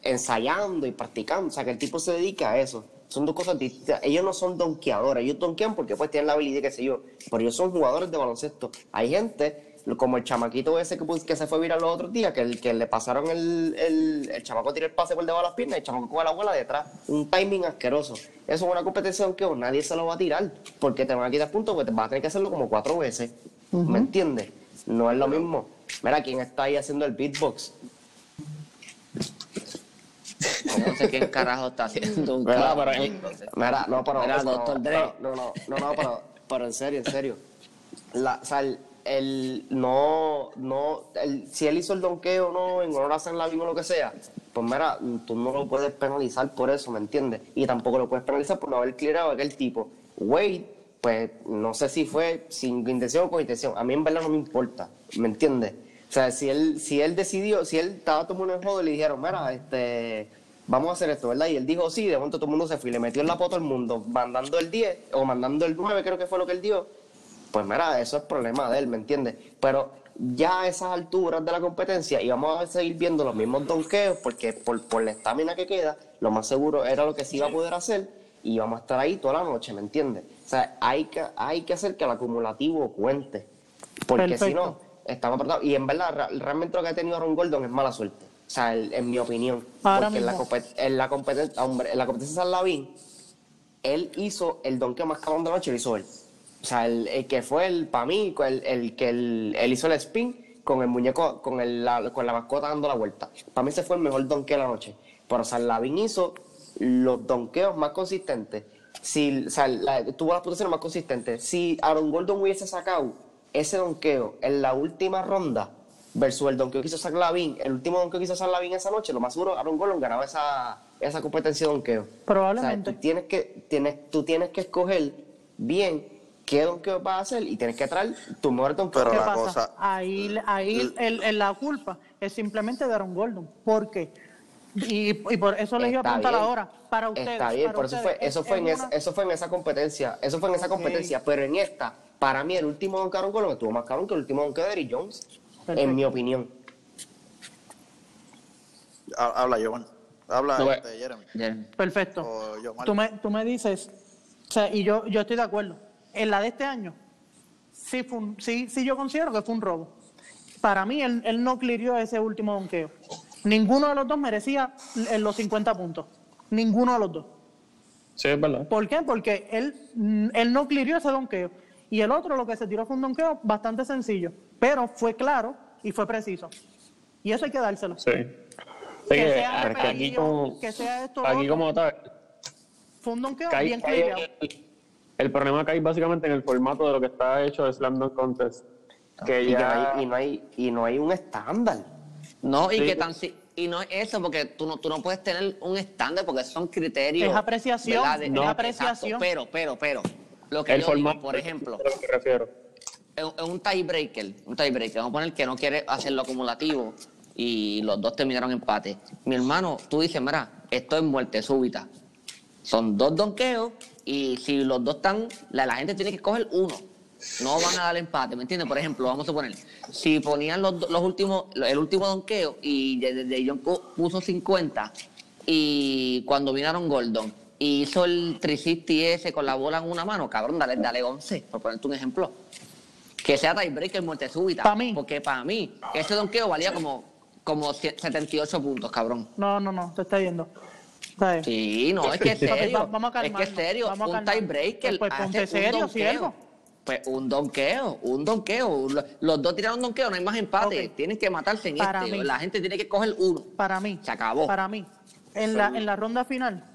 ensayando y practicando, o sea, que el tipo se dedica a eso. Son dos cosas distintas. Ellos no son donkeadores, ellos donkean porque pues tienen la habilidad, qué sé yo, pero ellos son jugadores de baloncesto. Hay gente, como el chamaquito ese que, que se fue viral los otros días, que, el, que le pasaron el, el, el chamaco tira el pase por debajo de las piernas y el chamaco coge la bola detrás. Un timing asqueroso. Eso es una competición que nadie se lo va a tirar, porque te van a quitar puntos, porque te vas a tener que hacerlo como cuatro veces. ¿Me entiendes? No es lo mismo. Mira, ¿quién está ahí haciendo el beatbox? No sé quién carajo está haciendo un Mira, pero- Entonces, Mira, no, pero. Mira, no, Dr. Dre. No, no, no, no, pero, pero en serio, en serio. La, o sea, el, el- no, no, el- si él hizo el donkeo o no, en honor a San Lavín o lo que sea, pues mira, tú no lo puedes penalizar por eso, ¿me entiendes? Y tampoco lo puedes penalizar por no haber clearado a aquel tipo. Wade, pues no sé si fue sin intención o con intención. A mí en verdad no me importa, ¿me entiendes? O sea, si él, si él decidió, si él estaba tomando el juego y le dijeron, mira, este, vamos a hacer esto, ¿verdad? Y él dijo sí, de momento todo el mundo se fue y le metió en la foto al mundo, mandando el 10 o mandando el 9, creo que fue lo que él dio. Pues mira, eso es problema de él, ¿me entiendes? Pero ya a esas alturas de la competencia íbamos a seguir viendo los mismos donkeos porque por, por la estamina que queda, lo más seguro era lo que se iba a poder hacer y íbamos a estar ahí toda la noche, ¿me entiendes? O sea, hay que, hay que hacer que el acumulativo cuente. Porque si no, Perfecto. estamos apretados. Y en verdad, realmente lo que ha tenido Aaron Gordon es mala suerte. O sea, el- en mi opinión. Ahora porque en la, mismo. compet- en la competencia, hombre, en la competencia de San Lavín, él hizo el donkeo más cabrón de la noche, lo hizo él. O sea, el, el que fue el, para mí, el, el que él hizo el spin con el muñeco, con, el, la, con la mascota dando la vuelta. Para mí ese fue el mejor donkeo de la noche. Pero San Lavín hizo los donkeos más consistentes. Si, o sea, la- tuvo las posiciones más consistentes. Si Aaron Gordon hubiese sacado ese donkeo en la última ronda versus el donkeo que hizo San Lavín, el último donkeo que hizo San Lavín esa noche, lo más seguro Aaron Gordon ganaba esa, esa competencia de donkeo. Probablemente. O sea, tú tienes que, tienes, tú tienes que escoger bien qué donkeo vas a hacer y tienes que traer tu mejor donkeo. Pero ¿Qué la pasa? cosa- Ahí, ahí el- el- la culpa es simplemente de Aaron Gordon. ¿Por qué? Y, y por eso les iba a bien. ahora. Para ustedes. Está bien, por eso ustedes, fue, eso ¿es- fue en esa, una- eso fue en esa competencia, eso fue en esa competencia, pero en esta, para mí el último de Aaron Gordon estuvo más caro que el último donkeo de Eric Jones, Perfecto. en mi opinión. Ha- Habla, Jovan. Habla, No, este, Jeremy. Jeremy. Perfecto. O. Tú me, tú me dices, o sea, y yo, yo estoy de acuerdo. En la de este año, sí, fue un- sí, sí yo considero que fue un robo. Para mí, él, él no clirió ese último donqueo. Ninguno de los dos merecía eh, los 50 puntos. Ninguno de los dos. Sí, es verdad. ¿Por qué? Porque él, él no clirió ese donqueo. Y el otro lo que se tiró fue un donqueo bastante sencillo. Pero fue claro y fue preciso. Y eso hay que dárselo. Sí. Que que, sea que aquí como, que sea esto, aquí otro. como tal, Fue un donqueo cae- bien cliriado. el, el problema cae básicamente en el formato de lo que está hecho de Slam Dunk Contest. Que Y, que no ya... hay, y, no hay, y no hay un estándar. No, y Sí. que tan si- y no es eso, porque tú no, tú no puedes tener un estándar porque son criterios. Es apreciación. De- es no, apreciación. exacto, pero, pero, pero. Lo que El yo formato, digo, por ejemplo, a lo que refiero. es un tiebreaker, un tiebreaker. Vamos a poner que no quiere hacerlo acumulativo y los dos terminaron empate. Mi hermano, tú dices, mira, esto es muerte súbita. Son dos donkeos y si los dos están, la, la gente tiene que escoger uno. No van a dar empate, ¿me entiendes? Por ejemplo, vamos a poner, si ponían los, los últimos, el último donkeo y desde John puso 50 y cuando vinieron Gordon hizo el 360 ese con la bola en una mano, cabrón, dale, dale 11, por ponerte un ejemplo. Que sea tiebreaker, muerte súbita. Pa' mí. Porque para mí, ese donqueo valía como, como 78 puntos, cabrón. No, no, no, te está yendo. ¿Sabes? Sí, no, es que es serio. va- vamos a es que es serio. vamos a un tiebreaker. Pues ponte hace un serio. Pues un donqueo, un donqueo. Lo- Los dos tiraron donqueo, no hay más empate. Ok. Tienen que matarse en Para este. mí. La gente tiene que coger uno. Para mí. Se acabó. Para mí. En la, en la ronda final,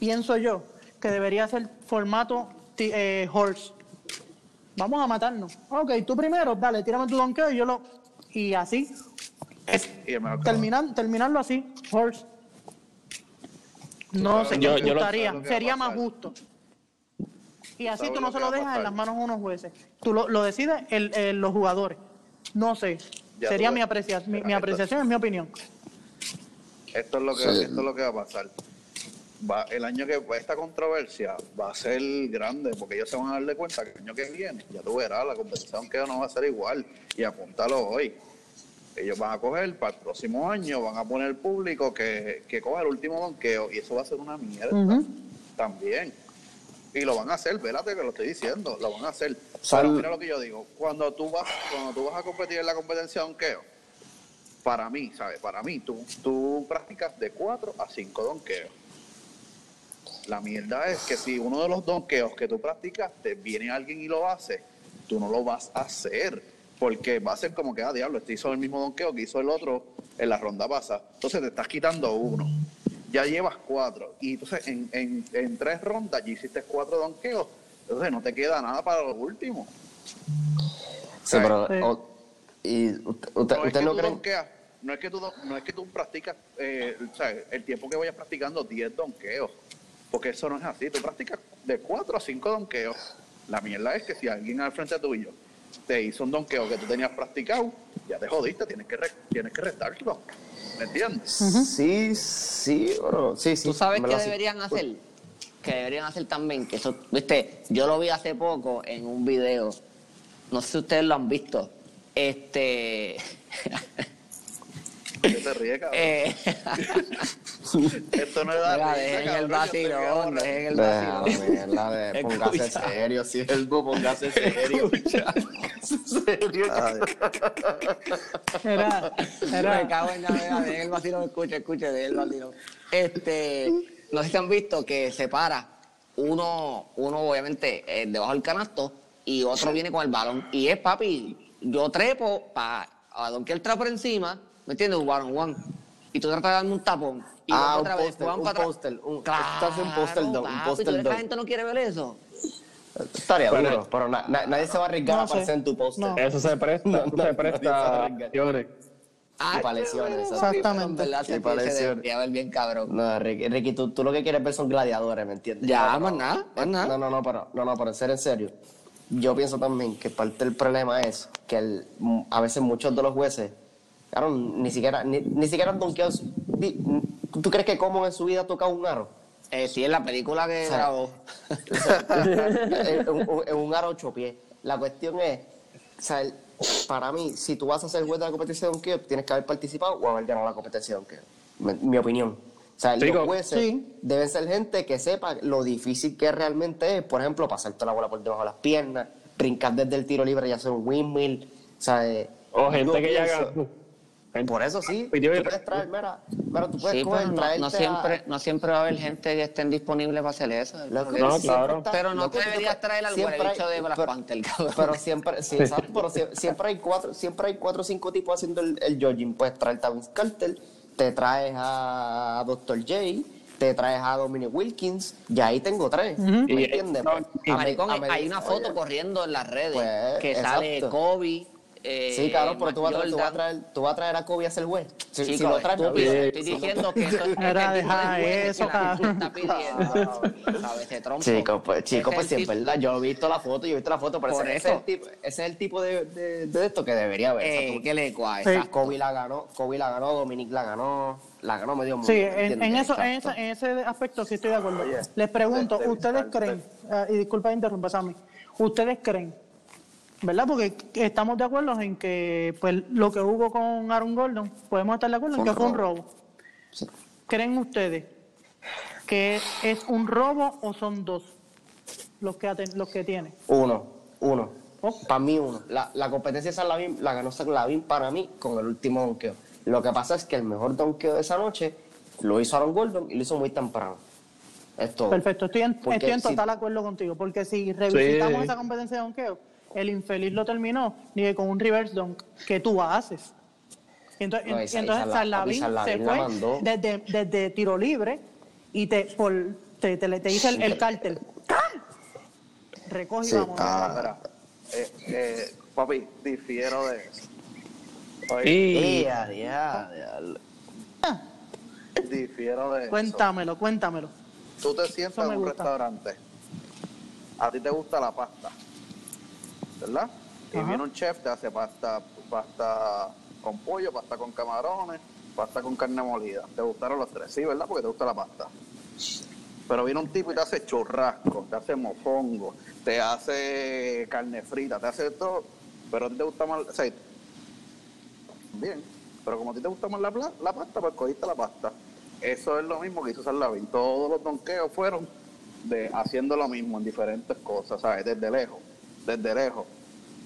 pienso yo que debería ser formato ti- eh, horse. Vamos a matarnos. Ok, tú primero, dale, tírame tu donqueo y yo lo. Y así. Terminar, terminarlo así, horse. No sé, Yo- me yo gustaría. ¿sabes lo que va a Sería más justo. Y así ¿Sabes tú no se lo dejas en las manos de unos jueces. Tú lo, lo decides el- el- los jugadores. No sé. Ya Sería mi, ves. aprecia- mi, mi apreciación, es mi opinión. Esto es lo que, Sí. esto es lo que va a pasar. Va, el año que esta controversia va a ser grande porque ellos se van a dar de cuenta que el año que viene, ya tú verás, la competición que no va a ser igual. Y apúntalo hoy. Ellos van a coger para el próximo año, van a poner el público que, que coja el último donqueo y eso va a ser una mierda también. Y lo van a hacer, vélate que lo estoy diciendo, lo van a hacer. Sal- Pero mira lo que yo digo, cuando tú vas, cuando tú vas a competir en la competencia de donqueo, para mí, ¿sabes? Para mí, tú, tú practicas de 4 a 5 donqueos. La mierda es que si uno de los donqueos que tú practicaste viene alguien y lo hace, tú no lo vas a hacer. Porque va a ser como que, ah, diablo, este hizo el mismo donqueo que hizo el otro en la ronda pasada. Entonces te estás quitando uno. Ya llevas cuatro. Y entonces en, en, en tres rondas ya hiciste cuatro donqueos. Entonces no te queda nada para los últimos. Sí, pero. Sí. o- ¿Y usted, usted, no es usted que no donkeas, no es que tú, no es que tú practicas, eh, el tiempo que vayas practicando 10 donkeos, porque eso no es así, tú practicas de 4 a 5 donkeos. La mierda es que si alguien al frente tuyo te hizo un donkeo que tú tenías practicado, ya te jodiste, tienes que, re- tienes que restarlo. ¿Me entiendes? Sí, sí, bueno, sí, sí. ¿Tú sabes qué deberían hacer? Que deberían hacer también, que eso, viste, yo lo vi hace poco en un video, no sé si ustedes lo han visto, este, <laughs> ¿Qué te ríes, cabrón? eh, <laughs> Esto no es risa, dejen el vacilón, dejen <laughs> el vacilón. de- <laughs> póngase serio, si es algo, póngase serio. serio. Era, Me era, cago en la dejen el vacilón, escuche, escuche, dejen el vacilón. Este, no sé si han visto que se para uno, uno obviamente eh, debajo del canasto y otro viene con el balón. Y es papi, yo trepo para a donkear el trapo por encima, ¿me entiendes? One on one. Y tú tratas de darme un tapón. Y Ah, un otra vez, póster, van un para póster, un- Claro, estás en póster dog, un papi, póster ¿tú crees que la gente no quiere ver eso? Estaría Bueno. duro, pero na- na- nadie se va a arriesgar No a aparecer sé. en tu póster. No. Eso se presta, No, eso no, se presta no, no, no. Ay, para lesiones. Exactamente. Se- para lesiones. ver bien cabrón. No, Ricky, Ricky, tú, tú lo que quieres ver son gladiadores, ¿me entiendes? Ya, No, más no, nada, más nada. No, no, no, pero, no, no, pero en serio, en serio. Yo pienso también que parte del problema es que el- a veces muchos de los jueces, claro, ni siquiera, ni, ni siquiera han donkeado. ¿Tú crees que Common en su vida ha tocado un aro? Eh, sí, en la película que O sea, grabó. en, un- en un aro ocho pies. La cuestión es, o sea, el- para mí, si tú vas a ser juez de la competencia de donkeo, tienes que haber participado o haber ganado la competencia de donkeo. Mi, mi opinión. O sea, Sí, los jueces Sí. deben ser gente que sepa lo difícil que realmente es, por ejemplo, pasarte la bola por debajo de las piernas, brincar desde el tiro libre y hacer un windmill. O sea, eh, O gente que ya pienso- ganó. Por eso sí, tú Pidió- puedes traer, mira, mira, tú puedes Sí, coger, pero no, a- siempre, no siempre va a haber gente que estén disponible para hacer eso. No, claro. está- Pero no te deberías traer al hay- de Black pero- Panther, cabrón. Pero siempre, sí, exacto, pero sie- siempre hay cuatro, siempre hay cuatro o cinco tipos haciendo el, el jogging. Puedes traer a Vince Carter, te traes a Dr. J, te traes a Dominic Wilkins, y ahí tengo tres. ¿Me Y- entiendes? no, Pues, Maricón, me- a me- hay una foto oye, corriendo en las redes Pues, que sale exacto. Kobe. Eh, Sí, claro, pero tú vas, a traer, tú, vas a traer, tú vas a traer a Kobe a ser juez. Si, lo traes, estoy diciendo que eso es <laughs> Era, este tipo deja de jueces eso, cabrón. está pidiendo. ¿Sabes? Ese trompo. Chico, pues, chico, pues es sí, el es verdad. Yo he visto la foto, yo he visto la foto, pero Por ese, es el tipo, ese es el tipo de, de, de esto que debería haber. O sea, Eh, tú- que le cua, Sí. exacto. Kobe la ganó, Kobe la ganó, Dominic la ganó, la ganó medio mundo. Sí, ¿me en, eso, en, en ese aspecto sí estoy de acuerdo. Les pregunto, de- de ¿ustedes Vince creen, ah, y disculpa interrumpa, Sammy, ¿ustedes creen, verdad? Porque estamos de acuerdo en que pues lo que hubo con Aaron Gordon, podemos estar de acuerdo en que fue un robo. Sí. ¿Creen ustedes que es un robo o son dos los que, aten- los que tiene. Uno, uno. Oh. Para mí, uno. La, la competencia de San Lavín la ganó San Lavín para mí con el último donqueo. Lo que pasa es que el mejor donqueo de esa noche lo hizo Aaron Gordon y lo hizo muy temprano. Es todo. Perfecto, estoy en, estoy en si- total acuerdo contigo, porque si revisitamos Sí. esa competencia de donkeo, el infeliz lo terminó ni con un reverse dunk que tú haces. Y entonces, No, y esa- entonces esa la- Sarlavín papi, se fue desde, desde tiro libre y te, por, te, te, te hice el, el cártel. Recoge y Sí. vamos. Ah, espera. Eh, eh, papi, difiero de eso. Y Ea, dia, diablo. Difiero de eso. Cuéntamelo, cuéntamelo. Tú te sientas en un gusta. restaurante. A ti te gusta la pasta. ¿Verdad? Y viene un chef, te hace pasta, pasta con pollo, pasta con camarones, pasta con carne molida. Te gustaron los tres, sí, ¿verdad? Porque te gusta la pasta. Pero viene un tipo y te hace churrasco, te hace mofongo, te hace carne frita, te hace todo. Pero a ti te gusta más el aceite. Bien. Pero como a ti te gusta más la, la pasta, pues cogiste la pasta. Eso es lo mismo que hizo Sarlavín. Todos los donkeos fueron de haciendo lo mismo en diferentes cosas, ¿sabes? Desde lejos, desde lejos.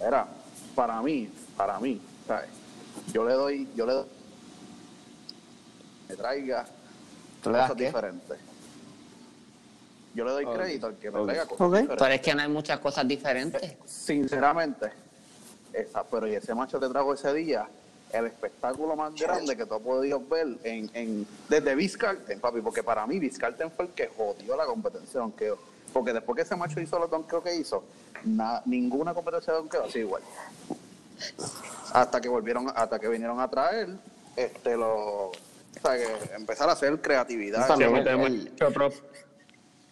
Era, para mí, para mí, ¿sabes? Yo le doy, yo le doy, me traiga ¿Tú le das cosas qué? diferentes. Yo le doy crédito al que me traiga cosas Ok. diferentes. Pero es que no hay muchas cosas diferentes. Sinceramente, esa, pero y ese macho te trajo ese día el espectáculo más grande que tú has podido ver en, en, desde Vizcarten, papi, porque para mí Vizcarten fue el que jodió la competencia donkeo. Porque después que ese macho hizo los donkeos que hizo, na- ninguna competencia de donkeo así igual. Hasta que volvieron, hasta que vinieron a traer este lo o sea, que empezar a hacer creatividad. También el- el-.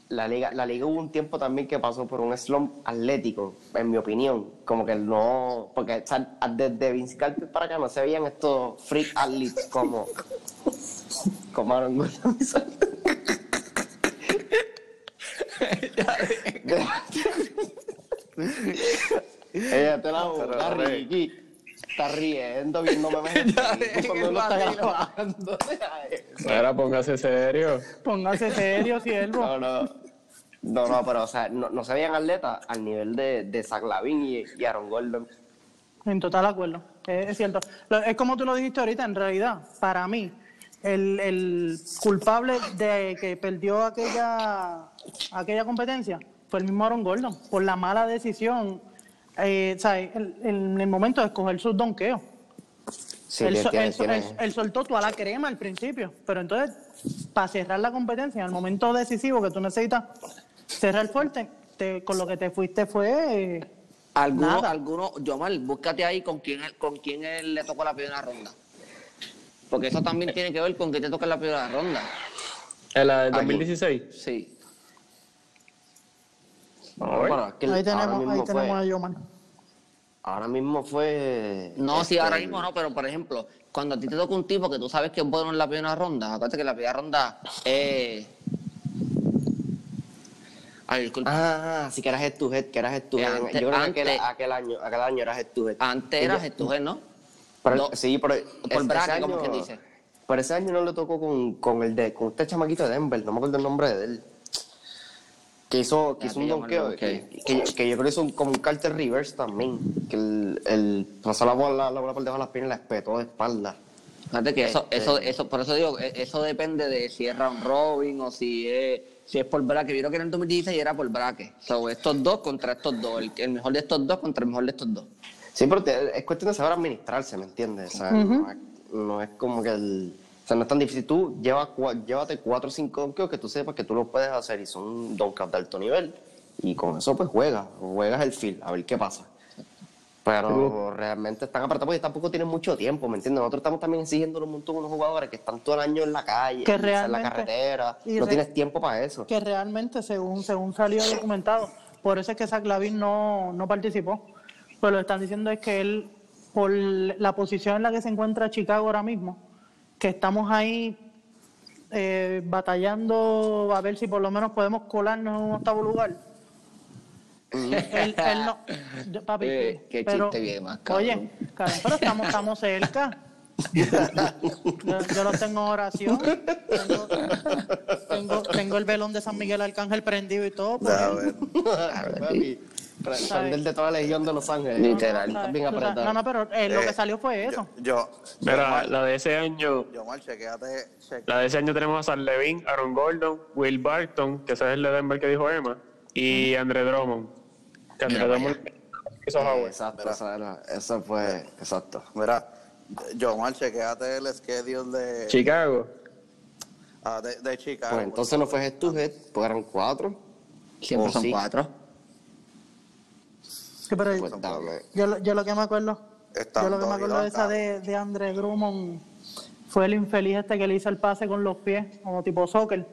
La liga, la liga hubo un tiempo también que pasó por un slump atlético, en mi opinión. Como que no. Porque o sea, desde Vince Carter para acá no se veían estos freak athletes como. como Aaron Gordon Ella te la boca. Ricky. Está riendo, viéndome <laughs> en Facebook cuando uno está grabando. <laughs> Ahora póngase serio. Póngase serio, siervo. No, no. No, no, pero o sea, no, no se veían atletas al nivel de, de Zach Lavin y, y Aaron Gordon. En total acuerdo, es, es cierto. Lo- es como tú lo dijiste ahorita, en realidad, para mí, el, el culpable de que perdió aquella, aquella competencia fue el mismo Aaron Gordon, por la mala decisión, eh, ¿sabes? En el momento de escoger sus donkeos. Sí, él, tiene- so- tiene- él so- tiene- él- él soltó toda la crema al principio, pero entonces, para cerrar la competencia, en el momento decisivo que tú necesitas cerrar fuerte, te- con lo que te fuiste fue... eh, Alguno, Nada. alguno, Yomar, búscate ahí con quién, con quién él le tocó la primera ronda. Porque eso también tiene que ver con que te toca la primera ronda. En la del 2016. Sí. No, pero es que ahí tenemos, ahí fue- tenemos a Yoman. Ahora mismo fue. No, sí, este, ahora mismo no, pero por ejemplo, cuando a ti te toca un tipo que tú sabes que es bueno en la primera ronda, acuérdate que la primera ronda es. Ay, disculpa. Ah, sí que eras head to head, que eras head to Eh, head. antes- Yo creo que aquel, año, aquel año eras head to head. Antes eras yo- estuve, ¿no? Pero- No, sí, pero por año- como quien dice. Pero ese año no le tocó con, con el de, con este chamaquito de Denver, no me acuerdo el nombre de él. Que hizo, que hizo un me donkeo, lo que, busqué. que, yo- que yo creo que hizo un- como un carter reverse también. Que el, el pasó la bola, la bola por debajo de las piernas y la espetó de espalda. Fíjate que eso, Este- eso, eso, por eso digo, e- eso depende de si es round robin o si es, si es por bracket. Vieron que en el 2016 era por bracket. So, estos dos contra estos dos. El, el mejor de estos dos contra el mejor de estos dos. Sí, pero te- es cuestión de saber administrarse, ¿me entiendes? O sea, no, es, no es como que el... O sea, no es tan difícil. Tú llevas, cua- llévate cuatro o cinco donkeos que tú sepas que tú lo puedes hacer y son donkeos de alto nivel. Y con eso pues juegas, juegas el feel, a ver qué pasa. Pero realmente están apretados y tampoco tienen mucho tiempo, ¿me entiendes? Nosotros estamos también exigiendo un montón a unos jugadores que están todo el año en la calle, Que en la carretera. No tienes tiempo para eso. que realmente según según salió <laughs> documentado por eso es que Zach Lavin no, no participó pues lo que están diciendo es que él por la posición en la que se encuentra Chicago ahora mismo que estamos ahí eh, batallando a ver si por lo menos podemos colarnos en un octavo lugar él, él no yo- papi Eh, qué pero, chiste bien más, cabrón. oye cabrón, pero estamos, estamos cerca yo, yo los tengo en oración tengo, tengo el velón de San Miguel Arcángel prendido y todo. él. <laughs> a ver. Papi, Prender de toda la legión de Los Ángeles. Literal. Está bien apretado. No, no, pero eh, lo Eh, que salió fue eso. Yo, yo, Mira, la de ese año, yo, chequéate, la de ese año tenemos a San Levin, Aaron Gordon, Will Barton, que ese es el de Denver que dijo Emma, y Andre Drummond. Que Mira Drummond hizo Howard. Exacto, esa era- eso fue, exacto. Mira, yo, Omar, chequéate el schedule de, Chicago. ah, de, de Chicago. Pues entonces no fue head to head, pues eran cuatro. Siempre son cuatro. Sí, pero Pues yo, lo- yo lo que me acuerdo, yo lo que me acuerdo de esa de, de Andre Drummond fue el infeliz este que le hizo el pase con los pies, como tipo soccer.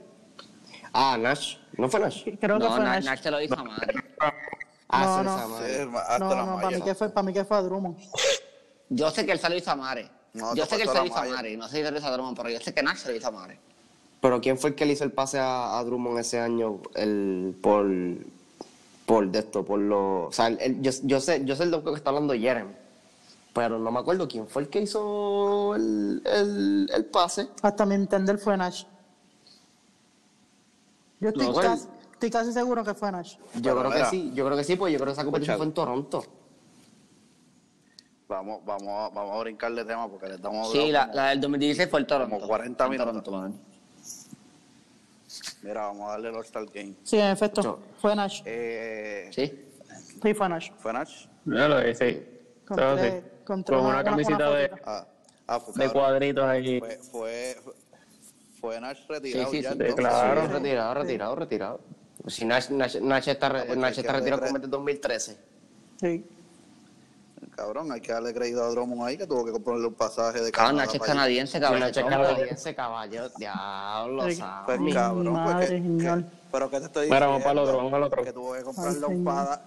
Ah, Nash. ¿No fue Nash? Creo que No, fue Na- Nash. Nash se lo hizo a madre. Ah, No, sí, no. Sí, hasta No, la no, para mí que fue, para mí que fue a Drummond. Yo sé que él se lo hizo a madre. No, yo sé que él se lo hizo a madre. No sé si se lo hizo a Drummond, pero yo sé que Nash se lo hizo a madre. Pero ¿quién fue el que le hizo el pase a, a Drummond ese año el, por, por de esto, por lo... O sea, el- el- yo, yo sé, yo sé el doctor que está hablando Jerem, pero no me acuerdo quién fue el que hizo el, el, el pase. Hasta mi entender fue Nash. Yo estoy, No, casi, estoy casi seguro que fue Nash. Yo Pero creo mira. que sí, yo creo que sí, porque yo creo que esa competición Escucha. fue en Toronto. Vamos, vamos, a- vamos a brincar de tema porque le estamos Sí, la, como- la del 2016 fue el Toronto. como 40 Fue en minutos. Mira, vamos a darle el All-Star Game. Sí, en efecto, Yo- fue Nash. Eh, Sí. Sí, fue Nash. ¿Fue Nash? Ya lo sí. Con Eso tres- sí. con tres- Con una- una de. Ah, ah, fue, de cuadritos ahí. Fue, fue, Sí, fue Nash retirado sí, ya sí, claro. Sí, retirado, retirado, retirado. Si Nash, Nash, Nash está, pues Nash que retirado como desde 2013. Sí. Cabrón, hay que darle crédito a Drummond ahí que tuvo que comprarle un pasaje de Cabrón, Canadá es para allá. canadiense, cabrón. es canadiense, caballo. Diablo. Pues Mi cabrón, pues, que- que- pero que te estoy Mira, diciendo vamos para el otro, vamos para el otro. que tuvo que comprarle Ay, un pasaje.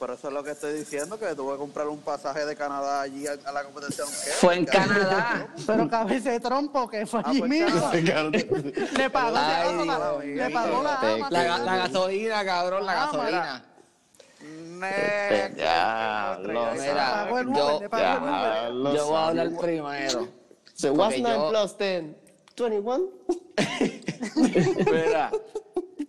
Pero eso es lo que estoy diciendo, que tuvo que comprar un pasaje de Canadá allí a, a la competición. ¿Qué? Fue en. Canadá. Pero cabeza de trompo que fue Ah, allí pues, mismo. <laughs> Le pagó, la- la gasolina, cabrón, la Ah, gasolina. Ne- Diablo, Le Mira, pagó el yo- Yo voy a hablar primero. So what's Porque 9 yo- plus 10? 21? <laughs> Mira,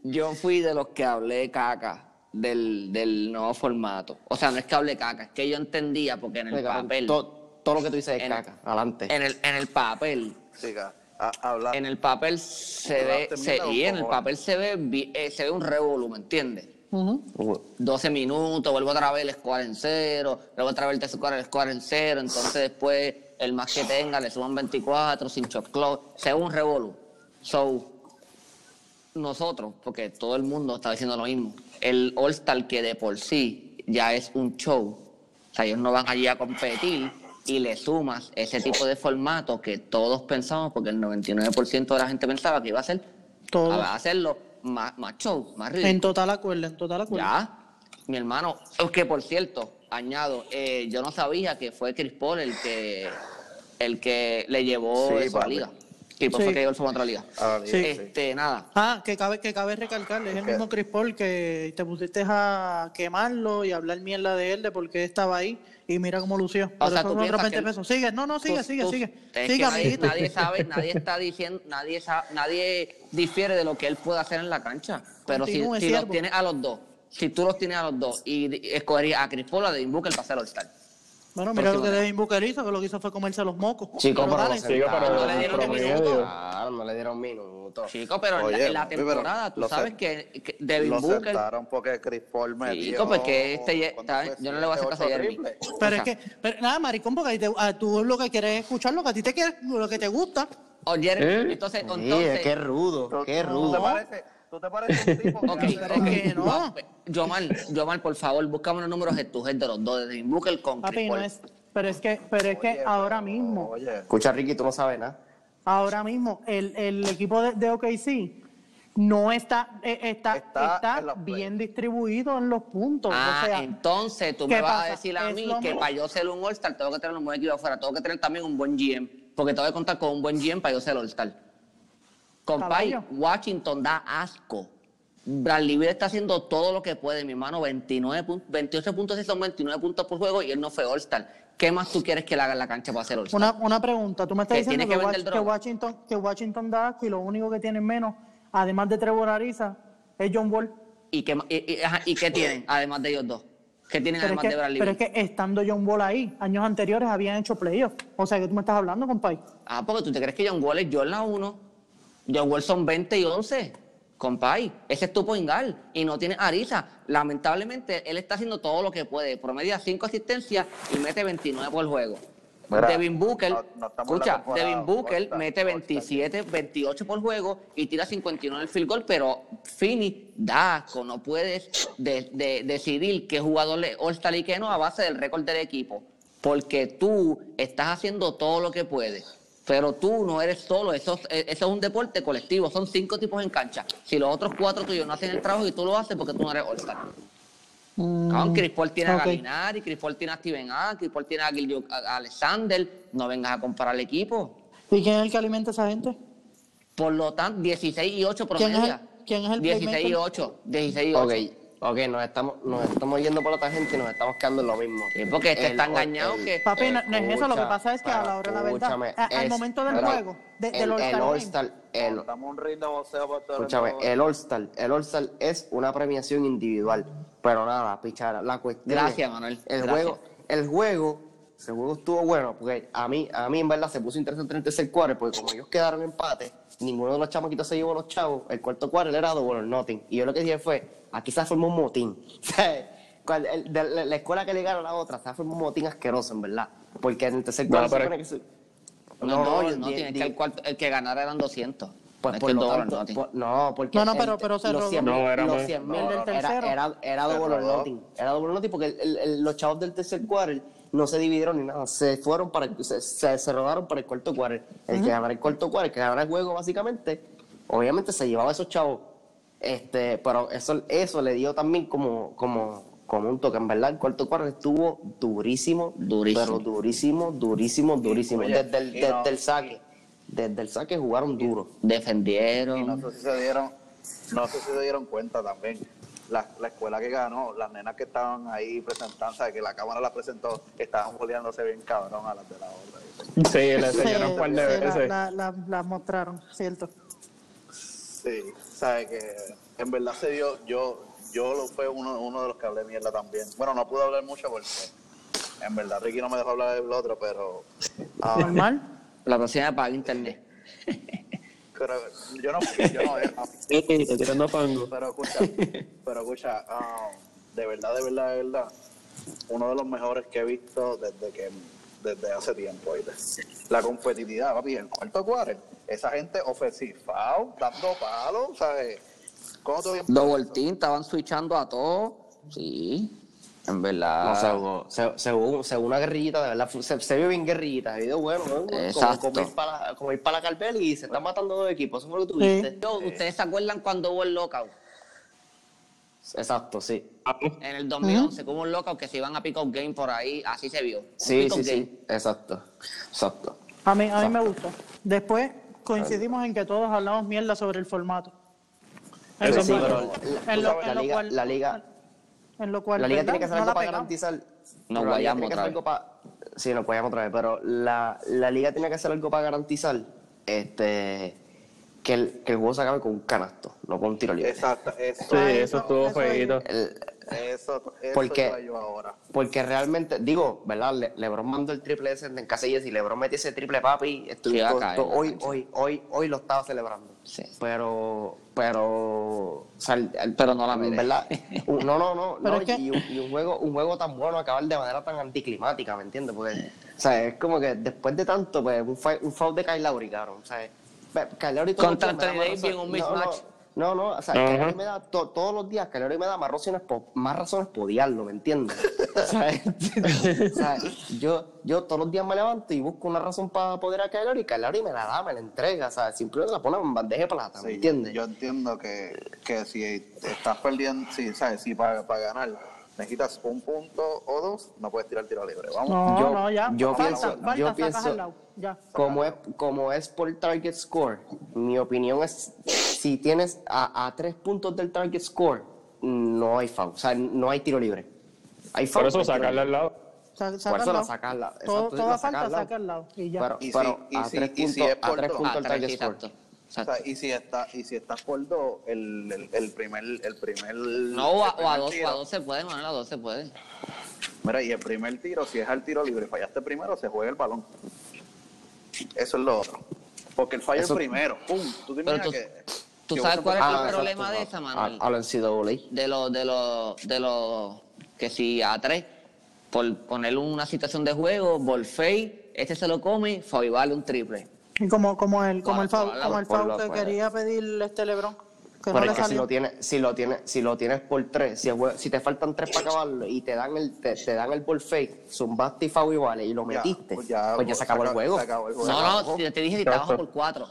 yo fui de los que hablé caca del, del nuevo formato. O sea, no es que hablé caca, es que yo entendía porque en el papel, Todo, todo lo que tú dices es En- caca. Adelante. en el, en el papel, Chica, a- en el papel se ve, se- y en el papel se ve, eh, se ve un revolú, ¿me entiendes? Ujú. 12 minutos, vuelvo otra vez el score en cero, luego otra vez el score, el score en cero, entonces después el más que tenga le suman 24 sin shot clock, se ve un revolú. So, nosotros, porque todo el mundo está diciendo lo mismo, el All-Star que de por sí ya es un show, o sea, ellos no van allí a competir y le sumas ese tipo de formato que todos pensamos, porque el 99% de la gente pensaba que iba a ser, Todo. a hacerlo más, más show, más ridículo. En total acuerdo, en total acuerdo. Ya, mi hermano, es que por cierto, añado, eh, yo no sabía que fue Chris Paul el que el que le llevó Sí, eso a la papi. liga. Chris Paul Sí. fue que llevó el formato a la liga. Ah, Sí. Este, nada. Ah, que cabe, que cabe recalcar, es el mismo Chris Paul que te pusiste a quemarlo y hablar mierda de él de por qué estaba ahí y mira cómo lució. Por sea, tú otros piensas 20 que pesos. Sigue, no, no, sigue, Tú- sigue, tú- sigue. Sigue, nadie, <laughs> sabe, nadie está diciendo, nadie sabe, nadie difiere de lo que él puede hacer en la cancha. Pero si, Continúe, si los tienes a los dos, si tú los tienes a los dos y escogerías a Chris Paul o a Devin Booker para ser All-Star. Bueno, mira lo que. Devin Booker hizo, que lo que hizo fue comerse los mocos. Chico, pero dale. lo Chico, pero sentaron. no le dieron minuto. Claro, no le dieron minuto. Chico, pero en la- Oye, en la temporada, tú lo sabes que, que Devin Lo Booker sentaron porque Chris Paul metió... Chico, porque este ya ¿cuánto está- fue? yo no le voy a hacer caso a Jeremy. Pero O es que, pero, nada, maricón, porque a ti te- a tú lo que quieres es escuchar lo que a ti te quiere, lo que te gusta. O Jeremy, ¿Eh? entonces, Sí, entonces, qué rudo, ¿Tú- qué ¿Tú te rudo. Tú te pareces un tipo ok, pero es que no. Va, Yomar, Yomar, por favor, buscame los números de tu head de los dos, de Booker con Papi, no es, pero es que, pero es que ahora mismo, Oye, Escucha, Ricky, tú no sabes nada. ahora mismo, el, el equipo de, de OKC no está, eh, está, Está está, play. bien distribuido en los puntos. Ah, o sea, entonces tú ¿qué me vas pasa? a decir a Es mí que mismo. para yo ser un All-Star tengo que tener un buen equipo afuera, tengo que tener también un buen GM, porque tengo que contar con un buen GM para yo ser All-Star. Compay, Caballo. Washington da asco. Bradley Beal está haciendo todo lo que puede, mi hermano. 29 pun- 28 puntos sí son 29 puntos por juego y él no fue All-Star. ¿Qué más tú quieres que le haga en la cancha para ser All-Star? Una, una pregunta, tú me estás Que diciendo tiene que, que que. Washington, que Washington da asco y lo único que tienen menos además de Trevor Ariza, es John Wall. ¿Y qué, y, y- ajá, ¿y qué tienen, además de ellos dos? ¿Qué tienen Pero es, además que, de Bradley pero es que estando John Wall ahí, años anteriores habían hecho playoffs. O sea, que tú me estás hablando, compadre. Ah, porque tú te crees que John Wall es Jordan 1. John Wall son 20 y 11. Compay, ese es tu poingal y no tiene Ariza. Lamentablemente, él está haciendo todo lo que puede. Promedia 5 asistencias y mete 29 por juego. Mira, Devin Booker, no- escucha, Devin Booker mete All-Star. 27, 28 por juego y tira 51 en el field goal, pero Fini da asco. No puedes de- de- decidir qué jugador es All-Star y qué no a base del récord del equipo. Porque tú estás haciendo todo lo que puedes. Pero tú no eres solo, eso, es- eh, eso es un deporte colectivo, son cinco tipos en cancha. Si los otros cuatro tuyos no hacen el trabajo y tú lo haces porque tú no eres All-Star. Cabrón, Chris Paul tiene ok. a Galinari, Chris Paul tiene a Steven A, Chris Paul tiene a, a Alexander. No vengas a comparar el equipo. ¿Y quién es el que alimenta a esa gente? Por lo tanto, 16 y 8 ¿Quién es el- quién es el 16 y playmaker? 8. 16 y 8. Ok, ok, nos estamos, nos estamos yendo por otra gente y nos estamos quedando en lo mismo. Sí, porque este El- está engañado el- que- Papi, no, no es eso, lo que pasa es que a la hora de la verdad, escúchame, a- al momento del pero juego, de- del el- All-Star El. All-Star, el, el Escúchame, el All-Star, el All-Star es una premiación individual. Pero nada, pichara. La cuestión Gracias, es, Manuel, El gracias. juego, el juego, ese juego estuvo bueno, porque a mí, a mí en verdad se puso interesante en el tercer cuarto, porque como ellos quedaron empate, ninguno de los chamaquitos se llevó los chavos, el cuarto cuarto era double or nothing. Y yo lo que dije fue, aquí se formó un motín. <laughs> De la, la escuela que le ganó a la otra, se formó un motín asqueroso, en verdad. Porque en el tercer No, cuarto se pero- supone que se- No, no, no, di- tiene di- que el, cuarto- el que ganara eran 200. pues No es por lo el doble, tanto, no, por- no, porque No, no, pero- pero se los rodó. 100 No, mil, era los más- 100 mil El del era, tercero. era, double or nothing. Era double or nothing porque el- el- el- los chavos del tercer quarter no se dividieron ni nada. Se fueron para se, se, se rodaron para el cuarto quarter. El que ganara el cuarto quarter, el que ganara el juego básicamente, obviamente se llevaba a esos chavos. Este, pero eso, eso le dio también como, como, como un toque. En verdad, el cuarto quarter estuvo durísimo, Durísimo. pero durísimo, durísimo, durísimo. Oye, desde, el, no- desde el saque. Desde el saque jugaron duro. Defendieron. Y no sé si se dieron, no sé si se dieron cuenta también. La, la escuela que ganó, las nenas que estaban ahí presentando, ¿sabes? que la cámara las presentó, estaban boleándose bien cabrón a las de la otra. Sí, le Sí, enseñaron un par de sí, la- veces. la- la- Las mostraron, cierto. Sí, sabes que en verdad se dio, yo, yo lo fue uno, uno de los que hablé mierda también. Bueno, no pude hablar mucho porque en verdad Ricky no me dejó hablar del otro, pero ah, Normal. La próxima paga internet. <laughs> pero yo no yo no, <laughs> Sí, te tirando fango. pero escucha, pero escucha, ah, de verdad, de verdad, de verdad, uno de los mejores que he visto desde que desde hace tiempo, ¿oíste? La competitividad, papi, en cuarto cuarto, esa gente ofensivado, dando palos, ¿sabes? ¿Cómo tú Double team, estaban switchando a todos. Sí, en verdad. No, se jugó, se, se jugó, se jugó una guerrillita, de verdad. Se, se vio bien guerrillita, se vio bueno, ¿no? Como, Exacto. como ir para la, como ir para la Carvel y se están matando dos equipos. Eso fue lo que tú Sí. Yo, ¿Ustedes se acuerdan cuando hubo el lockout? Exacto, sí. En el 2011, como un lockout que se iban a pick up game por ahí, así se vio. Sí, sí, game. sí. Exacto. Exacto. A mí, a mí me gusta. Después coincidimos en que todos hablamos mierda sobre el formato. En Eso lo sí, pero en lo- la en lo liga- cual- la liga- en lo cual, La liga ¿verdad? tiene que hacer No algo para garantizar. Nos guayamos tiene que otra hacer algo para. Sí, nos guayamos otra vez, pero la, la liga tiene que hacer algo para garantizar este que el, que el juego se acabe con un canasto, no con un tiro libre. Exacto, eso, Sí, eso estuvo. El- eso, eso Porque- yo ahora. Porque realmente, digo, ¿verdad? Le- Lebron mandó el triple ese en casillas y Lebron metió ese triple papi. La hoy, hoy, hoy, hoy lo estaba celebrando. Sí. Pero, pero, o sea, Pero no la merece. ¿verdad? <laughs> No, no, no. Pero no, es que- y, un, y un juego, un juego tan bueno acabar de manera tan anticlimática, ¿me entiendes? Porque, o sea, es como que después de tanto, pues, un, fa- un foul de Kyle Lowry, cabrón. O sea, Kyle Lowry Davis en razón- un no, no, mismatch. No, no, o sea. Kyle Lowry me da to- todos los días, Kyle Lowry me da más razones, po- más razones por odiarlo, ¿me entiendes? o sea, <laughs> o sea, yo, yo todos los días me levanto y busco una razón para poder a Lowry y me la da, me la entrega, o sea, simplemente la pone en bandeja de plata, ¿me Sí, entiendes? Yo entiendo que, que si estás perdiendo, si, ¿sabes? Si para, para ganar necesitas un punto o dos, no puedes tirar tiro libre. Vamos. No, Yo- no, ya. yo falta, pienso- falta, yo pienso- lado. Ya. Como es, como es por target score, mi opinión es, si tienes a, a tres puntos del target score, no hay foul, o sea, no hay tiro libre. Hay foul, Por eso libre. al lado. Sa- saca Por eso la lado. saca al lado, Todo- toda falta saca al lado. saca al lado. Y ya. Pero, Y si- pero y a si- tres y si puntos, por a tres puntos Ah, el target score. Exacto. O sea, y si está, y si estás por dos, el, el, el primer, el primer. No, o a, o dos, o a dos se puede, Manuel, a dos se puede. Mira, y el primer tiro, si es al tiro libre y fallaste primero, se juega el balón. Eso es lo otro. Porque el fallo Eso- el primero. ¡Pum! ¿Tú te Pero imaginas tú- que.? ¿Tú que sabes cuál es el Ah, problema exacto, de esa, Manuel? A, a la NCAA. De los, de los, de los, que si a tres, por ponerle una situación de juego, ball fake, este se lo come, foul vale un triple. Y como, como el, como el por- como el lo- que quería pedir este Lebron, que no Pero le es que si salió. lo tienes, si lo tienes, si lo tienes por tres, si, si te faltan tres para acabarlo y te dan el, te, te dan el ball fake, zumbaste y foul igual y lo Ya, metiste, pues ya, pues ya se acabó el juego. se acabó el juego. No, no, si te dije si Exacto. trabajo por cuatro.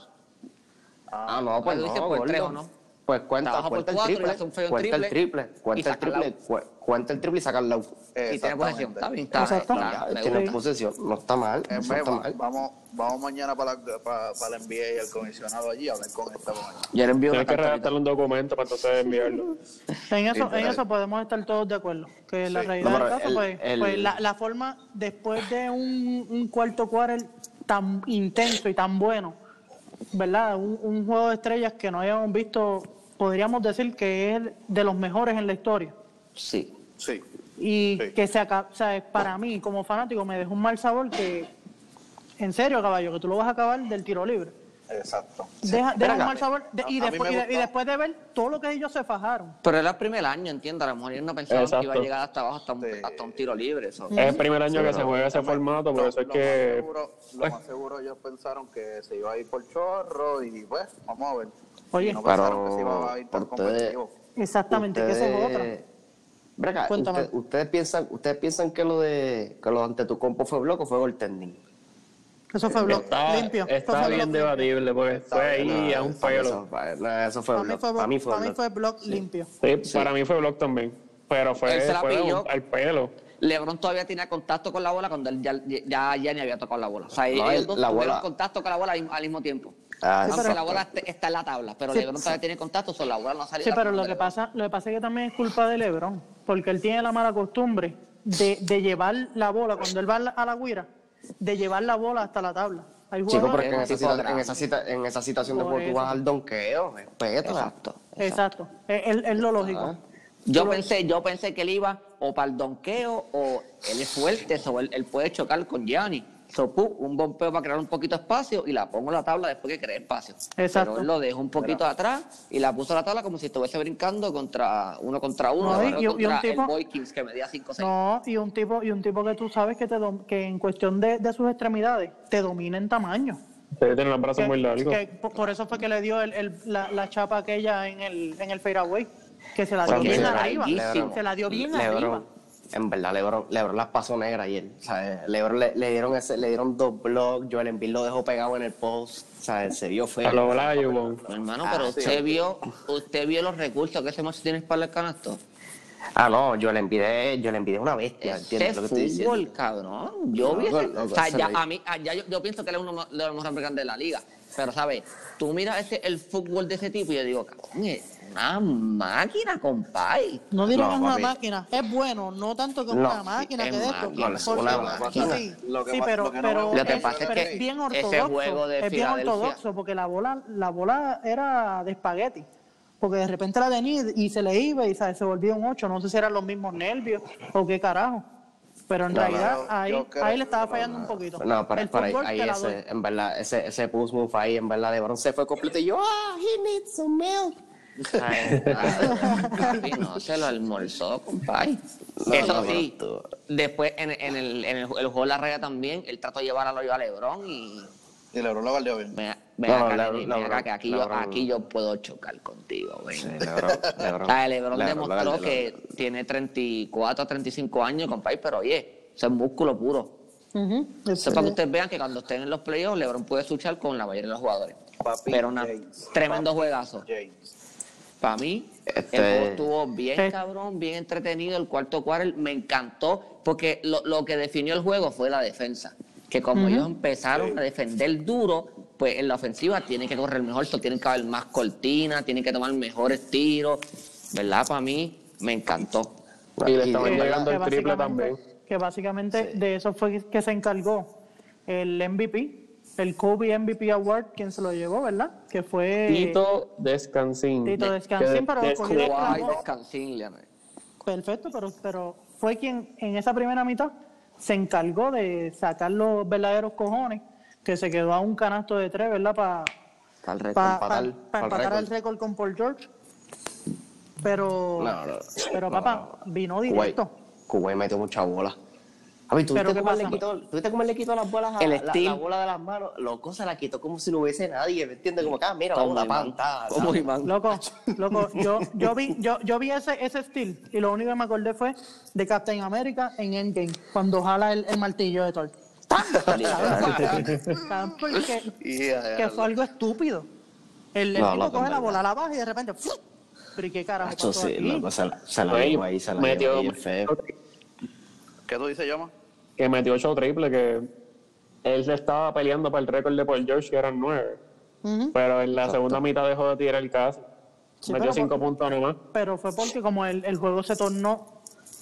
Ah, no, pues no, por tres. ¿o no? Pues cuenta, cuenta el cuatro y triple, cuenta el triple y cuenta el el triple, cu- cuenta el triple y saca el low. Y tiene posesión. Está bien, está, está- Ya, me tiene posesión, no está mal, En no vez, está va- mal. vamos, vamos mañana para la, para, para el NBA y el comisionado allí a hablar con esta mañana. Yo le envío Tienes que carta ahorita. redactar un documento para entonces enviarlo. En eso, en eso podemos estar todos de acuerdo. Que la Sí. realidad No, del caso, el- pues, el- pues la, la forma, después de un, un cuarto quarter tan intenso y tan bueno, ¿verdad? Un, un juego de estrellas que no hayamos visto, podríamos decir que es de los mejores en la historia. Sí. Sí. Y Sí. que se acaba, o sea, para mí, como fanático, me dejó un mal sabor que, en serio, caballo, que tú lo vas a acabar del tiro libre. Exacto. Deja, deja un mal sabor. de- y, después, y de- y después de ver todo lo que ellos se fajaron. Pero era el primer año, entiendo. A lo mejor ellos no pensaban que iba a llegar hasta abajo, hasta un, Sí. hasta un tiro libre. eso. Es el primer año que se juega ese formato, por Lo- eso es lo que. Más seguro, lo más seguro ellos pensaron que se iba a ir por chorro y pues, vamos a ver. Oye, no pensaron que se Pero iba a ir tan ustedes- competitivo. Exactamente, que esa es otra. Acá, Cuéntame. usted- ustedes piensan, ustedes piensan que lo de que lo ante tu compo fue bloco o fue goaltending. Eso fue blog Está, limpio. Está fue bien block debatible, porque fue ahí a un pelo. Eso, fue Para mí block. fue, Para mí fue para mí block. fue blog limpio. Sí, para mí fue block también. Pero fue, Él se la fue pilló. un- al pelo. LeBron todavía tenía contacto con la bola cuando él ya, ya, ya ni había tocado la bola. O sea, No, ellos el- dos la tuvieron bola- contacto con la bola al, mismo- al mismo tiempo. Ah, Aunque la bola está en la tabla, pero Sí, LeBron todavía tiene contacto, solo la bola no ha salido. Sí, pero lo que LeBron. pasa, lo que pasa es que también es culpa de LeBron, porque él tiene la mala costumbre de, de llevar la bola cuando él va a la, guira, de llevar la bola hasta la tabla. Chico, porque en esa, cita- en, esa cita- en esa situación de juego tú vas al donqueo, respeto. Exacto. Exacto, es, lo lógico. Ah. Yo pensé, yo pensé que él iba o para el donqueo o él es fuerte, o él, él puede chocar con Gianni. So, pu, un bombeo para crear un poquito de espacio y la pongo en la tabla después que cree espacio. Exacto. Pero él lo dejó un poquito atrás y la puso a la tabla como si estuviese brincando contra uno contra uno. No, y- pero un tipo- el Boy Kings que medía 5 6. No, y un tipo, y un tipo que tú sabes que te dom- que en cuestión de, de sus extremidades te domina en tamaño. Debe tener los brazos Que- muy largos. que por, por eso fue que le dio el, el- la, la chapa aquella en el, en el fadeaway, que se la dio bien arriba. Se la dio bien arriba. En verdad, Lebron, Lebron las pasó negra ayer. Sea, Lebron le, le dieron ese, le dieron dos blocks, Joel Embiid lo dejó pegado en el post. O sea, se vio feo. A lo. Hermano, Ah, pero sí. usted vio, usted vio los recursos que ese macho tiene para el canasto. Ah, no, Joel Embiid es, Joel Embiid es una bestia, ¿entiendes lo que estoy diciendo? fútbol, cabrón. Yo vi o sea, se ya, a mí, ya yo, yo pienso que él es uno de los mejores de la liga. Pero, ¿sabes? Tú miras ese, el fútbol de ese tipo y yo digo, cabrón, es una máquina, compay. No diría No, que es una papi. máquina, es bueno, no tanto como No, una máquina es que de esto. es una máquina. Sí, Lo que sí, pero, que no pero Lo que es, pasa es pero que es bien ese ortodoxo. juego de es bien ortodoxo porque la bola, la bola era de espagueti. Porque de repente la tenía y se le iba y ¿sabes? se volvía un 8. No sé si eran los mismos nervios o qué carajo. Pero en No, realidad no, ahí, creo- ahí le estaba fallando un poquito. No, para, el para ahí, ahí ese, en verdad, ese, ese post move ahí, en verdad, Lebron se fue completo y yo, ah, he needs some milk. Ay, papi, <laughs> no se lo almorzó, compay. No, Eso no, sí, no, después en, en el, en el, el juego de la raya también, él trató de llevar a lo a Lebron y Y LeBron lo guardió bien. ven, ven No, acá, acá, que aquí, yo, aquí yo puedo chocar contigo, ven. Sí, Lebron, Lebron. <laughs> Lebron, demostró Lebron, que tiene 34 35 años, compadre, pero oye, eso es músculo puro. Ujú. Eso es para que ustedes vean que cuando estén en los playoffs, LeBron puede luchar con la mayoría de los jugadores. Papi pero una, James, tremendo papi juegazo. James. Para mí, Este- el juego estuvo bien Sí. cabrón, bien entretenido. El cuarto quarter me encantó porque lo, lo que definió el juego fue la defensa. Que como ellos empezaron a defender duro, pues en la ofensiva tienen que correr mejor, tienen que haber más cortinas, tienen que tomar mejores tiros. ¿Verdad? Para mí, me encantó. Y le estaban llegando el triple también. Que básicamente de eso fue que se encargó el MVP, el Kobe MVP Award, quien se lo llevó, ¿verdad? Que fue Tito Descansín. Tito Descansín, pero descansín, Leonel. Perfecto, pero, pero fue quien en esa primera mitad se encargó de sacar los verdaderos cojones, que se quedó a un canasto de tres, ¿verdad? Para pa, empatar, pa- empatar el récord. con Paul George. Pero, No, no, pero no, papá, vino Kuwait, directo. Kuwait metió mucha bola. A ver, ¿tú Pero viste ¿qué cómo le quitó, ¿tú viste cómo le quitó las bolas a El la, la bola de las manos? Loco, se la quitó como si no hubiese nadie, ¿me entiendes? Como que, ah, mira, Como vamos a imán. pantalla. Como imán. Loco, <laughs> loco, yo, yo vi, yo, yo vi ese, ese steel y lo único que me acordé fue de Captain America en Endgame, cuando jala el, el martillo de Thor. ¿Saben por qué? Yeah, que fue algo estúpido. El, el No, tipo coge la bola, la baja y de repente. ¡fu! Pero ¿y qué carajo pasó sí, aquí? loco, se la, se la Ahí se la metió, ahí, feo. ¿Qué tú dices, Llama? Que metió ocho triples, que él se estaba peleando para el récord de Paul George, que eran nueve. Ujú. Pero en la segunda mitad dejó de tirar el caso. Sí, metió pero cinco por- puntos nomás. Pero fue porque como el, el juego se tornó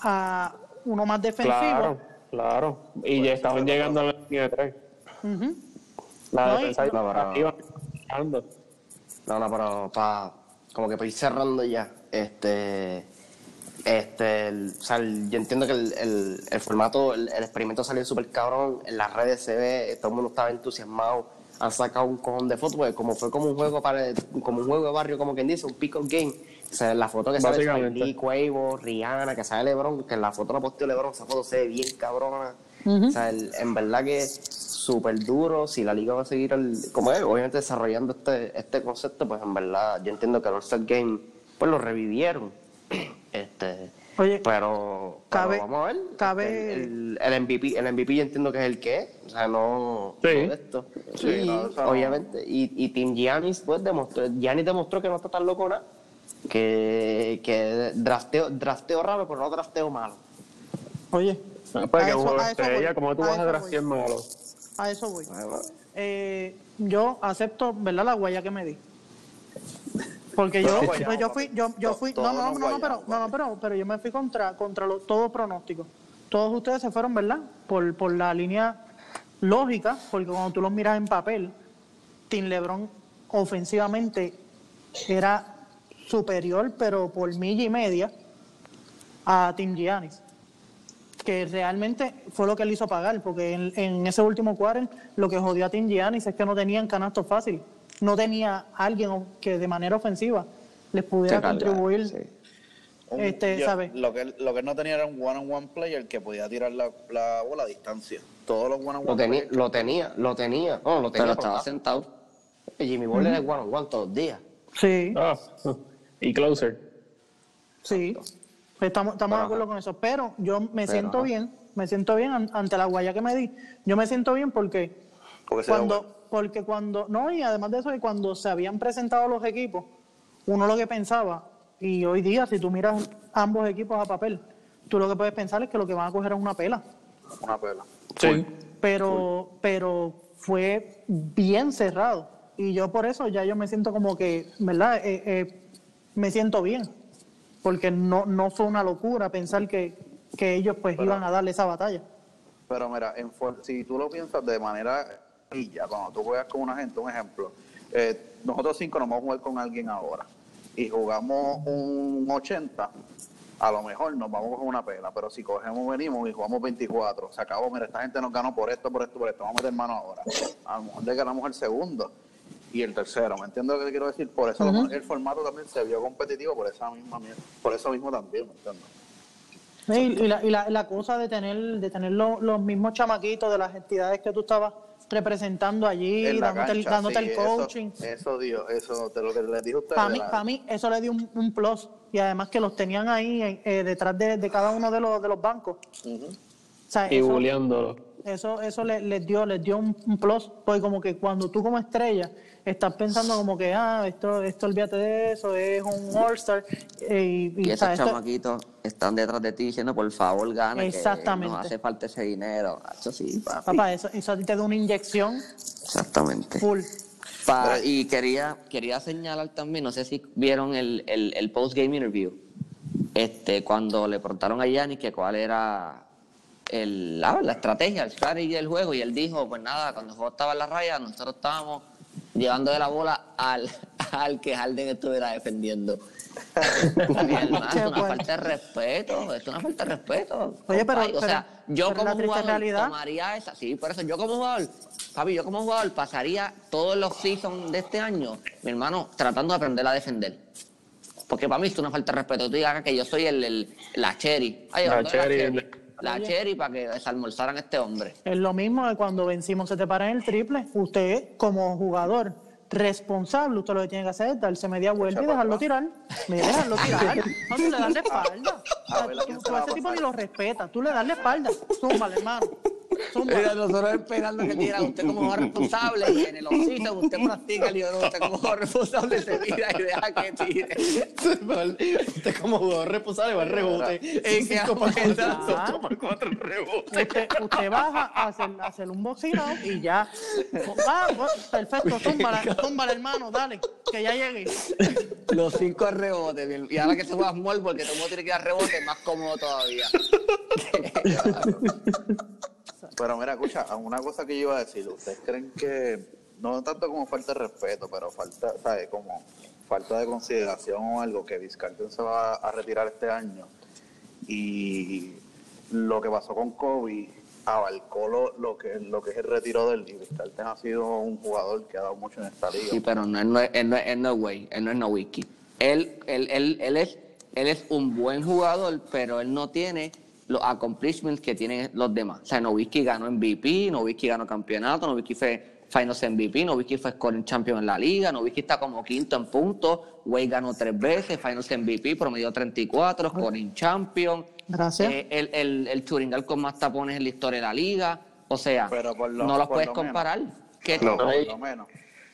a uno más defensivo. Claro, claro. Y ya estaban llegando a la línea de tres. Ujú. La No, y- defensa No, ando. No, no, pero para como que para ir cerrando ya, este, este, el- o sea, el- yo entiendo que el, el- el formato, el, el experimento salió súper cabrón, en las redes se ve, todo el mundo estaba entusiasmado, han sacado un cojón de fotos, porque como fue como un juego para, como un juego de barrio, como quien dice, un pick-up game, o sea, la foto que sale. Lee, Quavo, Rihanna, que sale LeBron, que en la foto la posteó LeBron, esa foto se ve bien cabrona. O sea, el- en verdad que súper duro. Si la liga va a seguir, el, como es, obviamente desarrollando este, este concepto, pues en verdad yo entiendo que el All-Star Game, pues lo revivieron. Este, Oye, pero, pero cabe- vamos a ver. cabe- El, el, el MVP, el MVP yo entiendo que es el que es. O sea, no. Sí. no esto. Sí, y, no, eso no. obviamente. Y, y Team Giannis, pues demostró. Giannis demostró que no está tan loco nada. Que, que drafteo, drafteo raro, pero no drafteo malo. Oye, Ah, Pues A que eso- juego a estrella, tú a vas a draftear malo. a eso voy. Eh, yo acepto, ¿verdad? La huella que me di. Porque yo, yo fui, yo, yo fui, no, no, no, no, pero, no, no, pero, pero yo me fui contra, contra lo- todo pronóstico. Todos ustedes se fueron, ¿verdad? Por, por la línea lógica, porque cuando tú los miras en papel, Tim LeBron ofensivamente era superior, pero por milla y media, a Tim Giannis que realmente fue lo que él hizo pagar, porque en, en ese último cuarto lo que jodió a Tim Giannis es que no tenían canasto fácil, no tenía alguien o- que de manera ofensiva les pudiera carga, contribuir. sí. Un- Este, ¿sabe? Lo que, él- lo que él no tenía era un one-on-one player que podía tirar la, la bola a distancia. Todos los one-on-one Lo tenía, players- lo tenía, lo tenía. No, lo tenía. Pero estaba sentado. Jimmy Butler es one on one todos los días. Sí, Ah, <laughs> y closer. sí, estamos, estamos de acuerdo con eso, pero yo me Pero, siento ajá. bien, me siento bien an- ante la guaya que me di, yo me siento bien porque porque cuando, bueno. Porque cuando, no, y además de eso, que cuando se habían presentado los equipos, uno lo que pensaba, y hoy día, si tú miras ambos equipos a papel, tú lo que puedes pensar es que lo que van a coger es una pela. una pela. Sí. Pero, pero fue bien cerrado. Y yo por eso ya yo me siento como que, ¿verdad? Eh, eh, me siento bien. Porque no, no fue una locura pensar que, que ellos pues Pero- iban a darle esa batalla. Pero mira, en si tú lo piensas de manera cuando tú juegas con una gente, un ejemplo, eh, nosotros cinco nos vamos a jugar con alguien ahora y jugamos un 80, a lo mejor nos vamos a coger una pela, pero si cogemos, venimos y jugamos 24, se acabó, mira, esta gente nos ganó por esto, por esto, por esto, vamos a meter mano ahora. A lo mejor le ganamos el segundo y el tercero, ¿me entiendes lo que te quiero decir? Por eso el formato también se vio competitivo por esa misma por eso mismo también, ¿me entiendes? Sí, Y, la, y la, la cosa de tener, de tener lo- los mismos chamaquitos de las entidades que tú estabas representando allí, En la dándote, el, cancha, dándote sí, el eso- coaching. Eso, dio, eso de lo que les dije a ustedes. Para mí, la- para mí eso le dio un, un plus y además que los tenían ahí eh, detrás de, de cada uno de los, de los bancos. Ujú. O sea, Y eso. Eso, eso le- les dio, les dio un, un plus, porque como que cuando tú como estrella estás pensando como que, ah, esto, esto olvídate de eso, es un All-Star. eh, y, esos chamaquitos están detrás de ti diciendo, por favor, gana, Exactamente. que nos hace falta ese dinero. Eso sí, papi. papá, eso, eso a ti te da una inyección Exactamente. full. Y quería, quería señalar también, no sé si vieron el, el, el post-game interview, este, cuando le preguntaron a Giannis que cuál era el, la, la estrategia, el strategy del juego, y él dijo, pues nada, cuando el juego estaba en la raya, nosotros estábamos llevando de la bola al, <laughs> al que Harden estuviera defendiendo. <laughs> Hermano, es una falta de respeto, es una falta de respeto. Oye, pero- o sea, pero- yo pero como jugador realidad- tomaría esa, sí, por eso yo como jugador, papi, yo como jugador pasaría todos los seasons de este año, mi hermano, tratando de aprender a defender. Porque para mí es una falta de respeto. Tú digas que yo soy el, el- la cherry. Ay, La cherry. La cherry, La cherry para que desalmorzaran a este hombre. Es lo mismo de cuando vencimos se te para en el triple. Usted, como jugador responsable, usted lo que tiene que hacer es darse media vuelta y dejarlo tirar. Mira, dejarlo tirar. <laughs> No, tú le das la espalda. A ¿a Tú, a ese tipo ni lo respetas. Tú le das la espalda. Zúmbale, hermano. Mira, nosotros esperando que diera usted como responsable y en el oficio usted practica el no, usted como jugador responsable se mira y deja que tire. Usted como jugador responsable va al rebote. En Ya, 5.4 cuatro rebotes. Usted, usted baja a hacer, a hacer un out y ya. Ah, perfecto, zúmbale, zúmbale, hermano, dale, que ya llegue. Los cinco rebotes. bien. Y ahora que se juega small porque todo el mundo tiene que dar rebote, más cómodo todavía. <laughs> Pero mira, escucha, una cosa que yo iba a decir, ¿ustedes creen que, no tanto como falta de respeto, pero falta, ¿sabes? Como falta de consideración o algo, que Vizcarton se va a retirar este año y lo que pasó con Kobe abarcó lo, lo que, lo que es el retiro del y Vizcarton ha sido un jugador que ha dado mucho en esta liga. Sí, pero no, él no, él no, él no es güey, él no es no whisky. Él, él, él, él, es, él es un buen jugador, pero él no tiene los accomplishments que tienen los demás. O sea, Nowitzki ganó MVP, Nowitzki ganó campeonato, Nowitzki fue Finals MVP, Nowitzki fue scoring champion en la liga, Nowitzki está como quinto en puntos, Wade ganó tres veces, Finals MVP, promedió 34, scoring champion. Gracias. Eh, el, el, el churingal con más tapones en la historia de la liga. O sea, Pero por lo- no los por puedes lo menos. comparar. ¿Qué Pero por lo menos,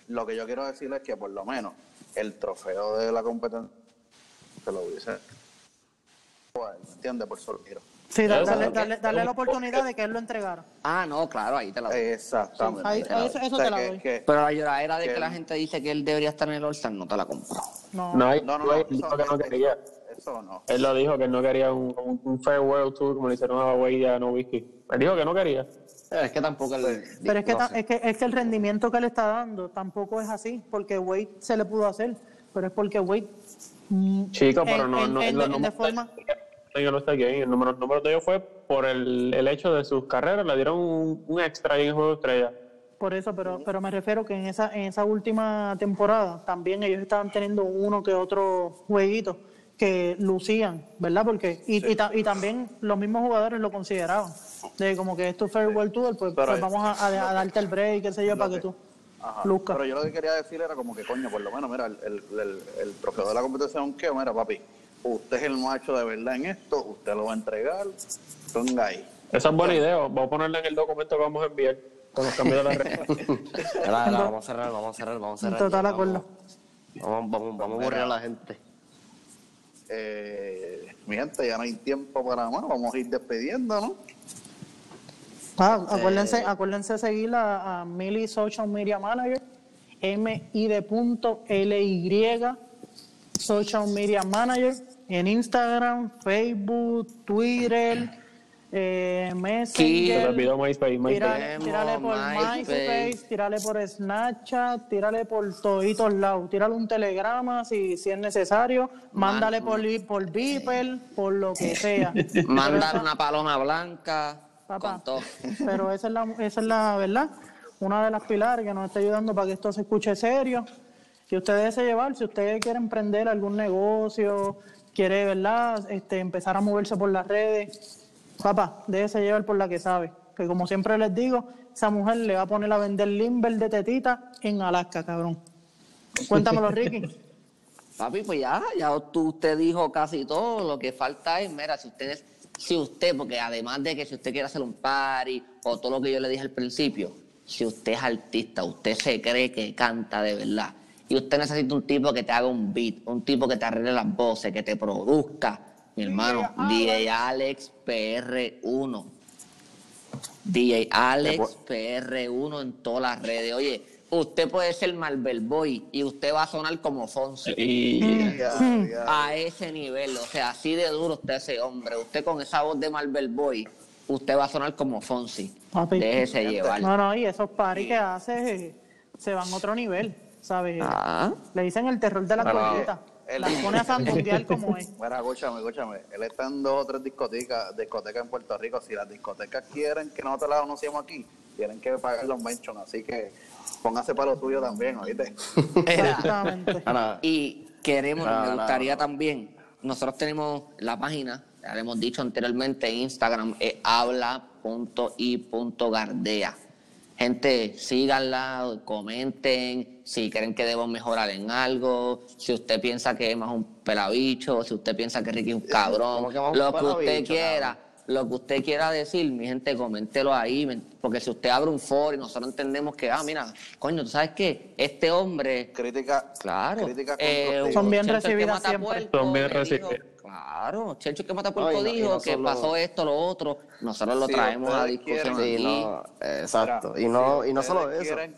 lo que yo quiero decirles es que por lo menos el trofeo de la competencia se lo hubiese. Bueno, ¿Entiendes? Por su retiro. Sí, dale, ok. dale, dale la oportunidad de que él lo entregara. Ah, no, claro, ahí te la doy. Exactamente. Ahí- ahí eso- eso O sea, te la que- doy. que- Pero la lloradera de que que la él- gente dice que él debería estar en el All-Star, no te la compro. No, No, él no, no, no, él dijo que no eso, quería. eso no. Él lo dijo que él no quería un, un, un farewell tour como le hicieron a y a Nowitzki. Él dijo que no quería. Es que tampoco el. Pero es que, no es, que, es que el rendimiento que le está dando tampoco es así, porque Wade se le pudo hacer, pero es porque Wade. mm, Chico, pero en- no, en- no, en- en de forma. de El número, el número de ellos fue por el, el hecho de sus carreras. Le dieron un, un extra ahí en el juego de estrella. Por eso, pero, pero me refiero que en esa, en esa última temporada también ellos estaban teniendo uno que otro jueguito que lucían, ¿verdad? Porque, y, y, ta- y también los mismos jugadores lo consideraban. De como que esto es Farewell Tour, pues, pues vamos a, a- a darte el break, qué sé yo, para que que- tú Ajá. luzcas. Pero yo lo que quería decir era como que, coño, por lo menos, mira, el, el, el, el trofeo de la competición que, mira, papi, usted es el macho de verdad en esto, usted lo va a entregar, ponga ahí. Esa es buena idea. Vamos a ponerla en el documento que vamos a enviar con los cambios de la red. <laughs> Dale, dale, vamos a cerrar, vamos a cerrar, vamos a cerrar. Total acuerdo. Vamos, vamos, vamos, a borrar a la gente. Eh, mi gente, ya no hay tiempo para más, vamos a ir despidiendo, ¿no? Ah, acuérdense, acuérdense de seguir a, a Mili Social Media Manager, MID.LY Social Media Manager, en Instagram, Facebook, Twitter, eh, Se Messenger. olvidó MySpace. MySpace. Tírale, tírale por MySpace. MySpace, tírale por Snapchat, tírale por toditos lados, tírale un telegrama si, si es necesario, mándale por, por Beeper, por lo que sea. <laughs> Mandar una paloma blanca Papá. con todo. Pero esa es la, esa es la verdad, una de las pilares que nos está ayudando para que esto se escuche serio. Si usted desea llevar, si usted quiere emprender algún negocio, quiere, ¿verdad? Este, empezar a moverse por las redes, papá, déjese llevar por la que sabe. Que como siempre les digo, esa mujer le va a poner a vender limber de tetita en Alaska, cabrón. Cuéntamelo, <laughs> Ricky. Papi, pues ya, ya tú, usted dijo casi todo. Lo que falta es, mira, si ustedes, si usted, porque además de que si usted quiere hacer un party o todo lo que yo le dije al principio, si usted es artista, usted se cree que canta de verdad y usted necesita un tipo que te haga un beat, un tipo que te arregle las voces, que te produzca, mi hermano, DJ Alex PR1. DJ Alex PR1 en todas las redes. Oye, usted puede ser Marvel Boy y usted va a sonar como Fonse. Ya. A ese nivel, o sea, así de duro usted ese hombre. Usted con esa voz de Marvel Boy, usted va a sonar como Fonsi. Papi. Déjese llevar. No, no, y esos paris que hace eh, se van a otro nivel, ¿sabes? Ah, Le dicen el terror de la Bueno, colita. el- La pone a santundear como <laughs> es. Mira, escúchame, escúchame. Él está en dos o tres discotecas, discotecas en Puerto Rico. Si las discotecas quieren que nosotros las anunciemos aquí, tienen que pagar los mentions. Así que póngase para lo suyo también, ¿oíste? <laughs> Exactamente. Y queremos, No, me gustaría no. también, nosotros tenemos la página, ya le hemos dicho anteriormente en Instagram, es habla.i.gardea. Gente, síganla, comenten, si creen que debo mejorar en algo, si usted piensa que es más un pelabicho, si usted piensa que Ricky es un <laughs> cabrón, ¿Cómo que más un lo que usted quiera, lo que usted quiera decir, mi gente, coméntelo ahí, porque si usted abre un foro y nosotros entendemos que, ah, mira, coño, ¿tú sabes qué? Este hombre Crítica, Claro. crítica Eh. Son bien recibidas siempre. Son bien recibidas. Claro, Chencho que mata No, puerco dijo no que solo- pasó esto, lo otro. Nosotros lo traemos a discusión quieren- aquí. no, exacto. Y no, si y no solo eso. quieren-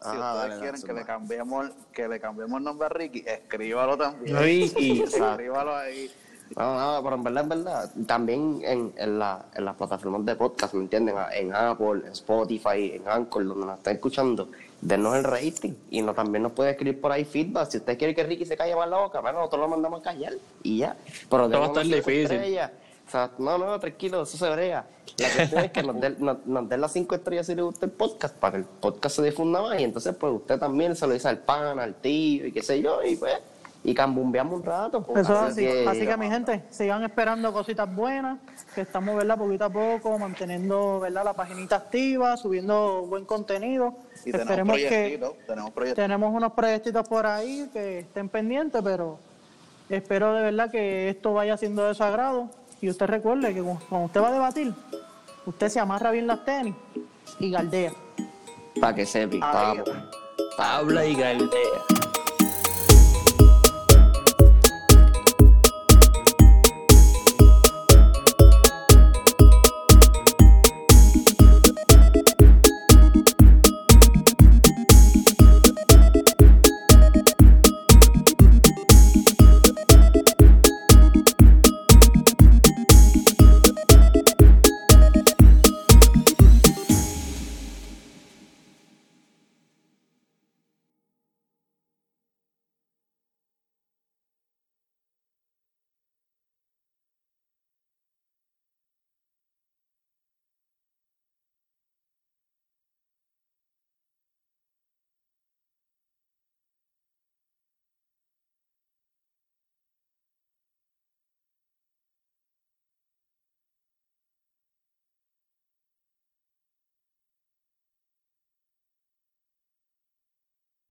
si Ajá, ustedes dale, quieren que le cambiemos que le cambiemos el nombre a Ricky, escríbalo también. Ricky. <laughs> escríbalo ahí. No, no, pero en verdad, en verdad, también en, en, la, en las plataformas de podcast, ¿me entienden? En Apple, en Spotify, en Anchor, donde nos están escuchando, denos el rating. Y no, también nos puede escribir por ahí feedback. Si usted quiere que Ricky se calle más la boca, bueno, nosotros lo mandamos a callar y ya. Pero Esto va a estar difícil. estrellas. O sea, no, no, tranquilo, eso se brega. La cuestión es que nos den nos, nos den las cinco estrellas si le gusta el podcast, para que el podcast se difunda más. Y entonces, pues, usted también se lo dice al pan, al tío y qué sé yo, y pues, y cambumbeamos un rato. Eso es así. que- Así que, mi gente, sigan esperando cositas buenas, que estamos, ¿verdad? Poquito a poco, manteniendo, ¿verdad? La paginita activa, subiendo buen contenido. Y tenemos Esperemos que proyectitos, tenemos proyectos. tenemos unos proyectitos por ahí que estén pendientes, pero espero de verdad que esto vaya siendo de su agrado. Y usted recuerde que cu- cuando usted va a debatir, usted se amarra bien las tenis y galdea. Para que sepa. Papo. Habla y galdea.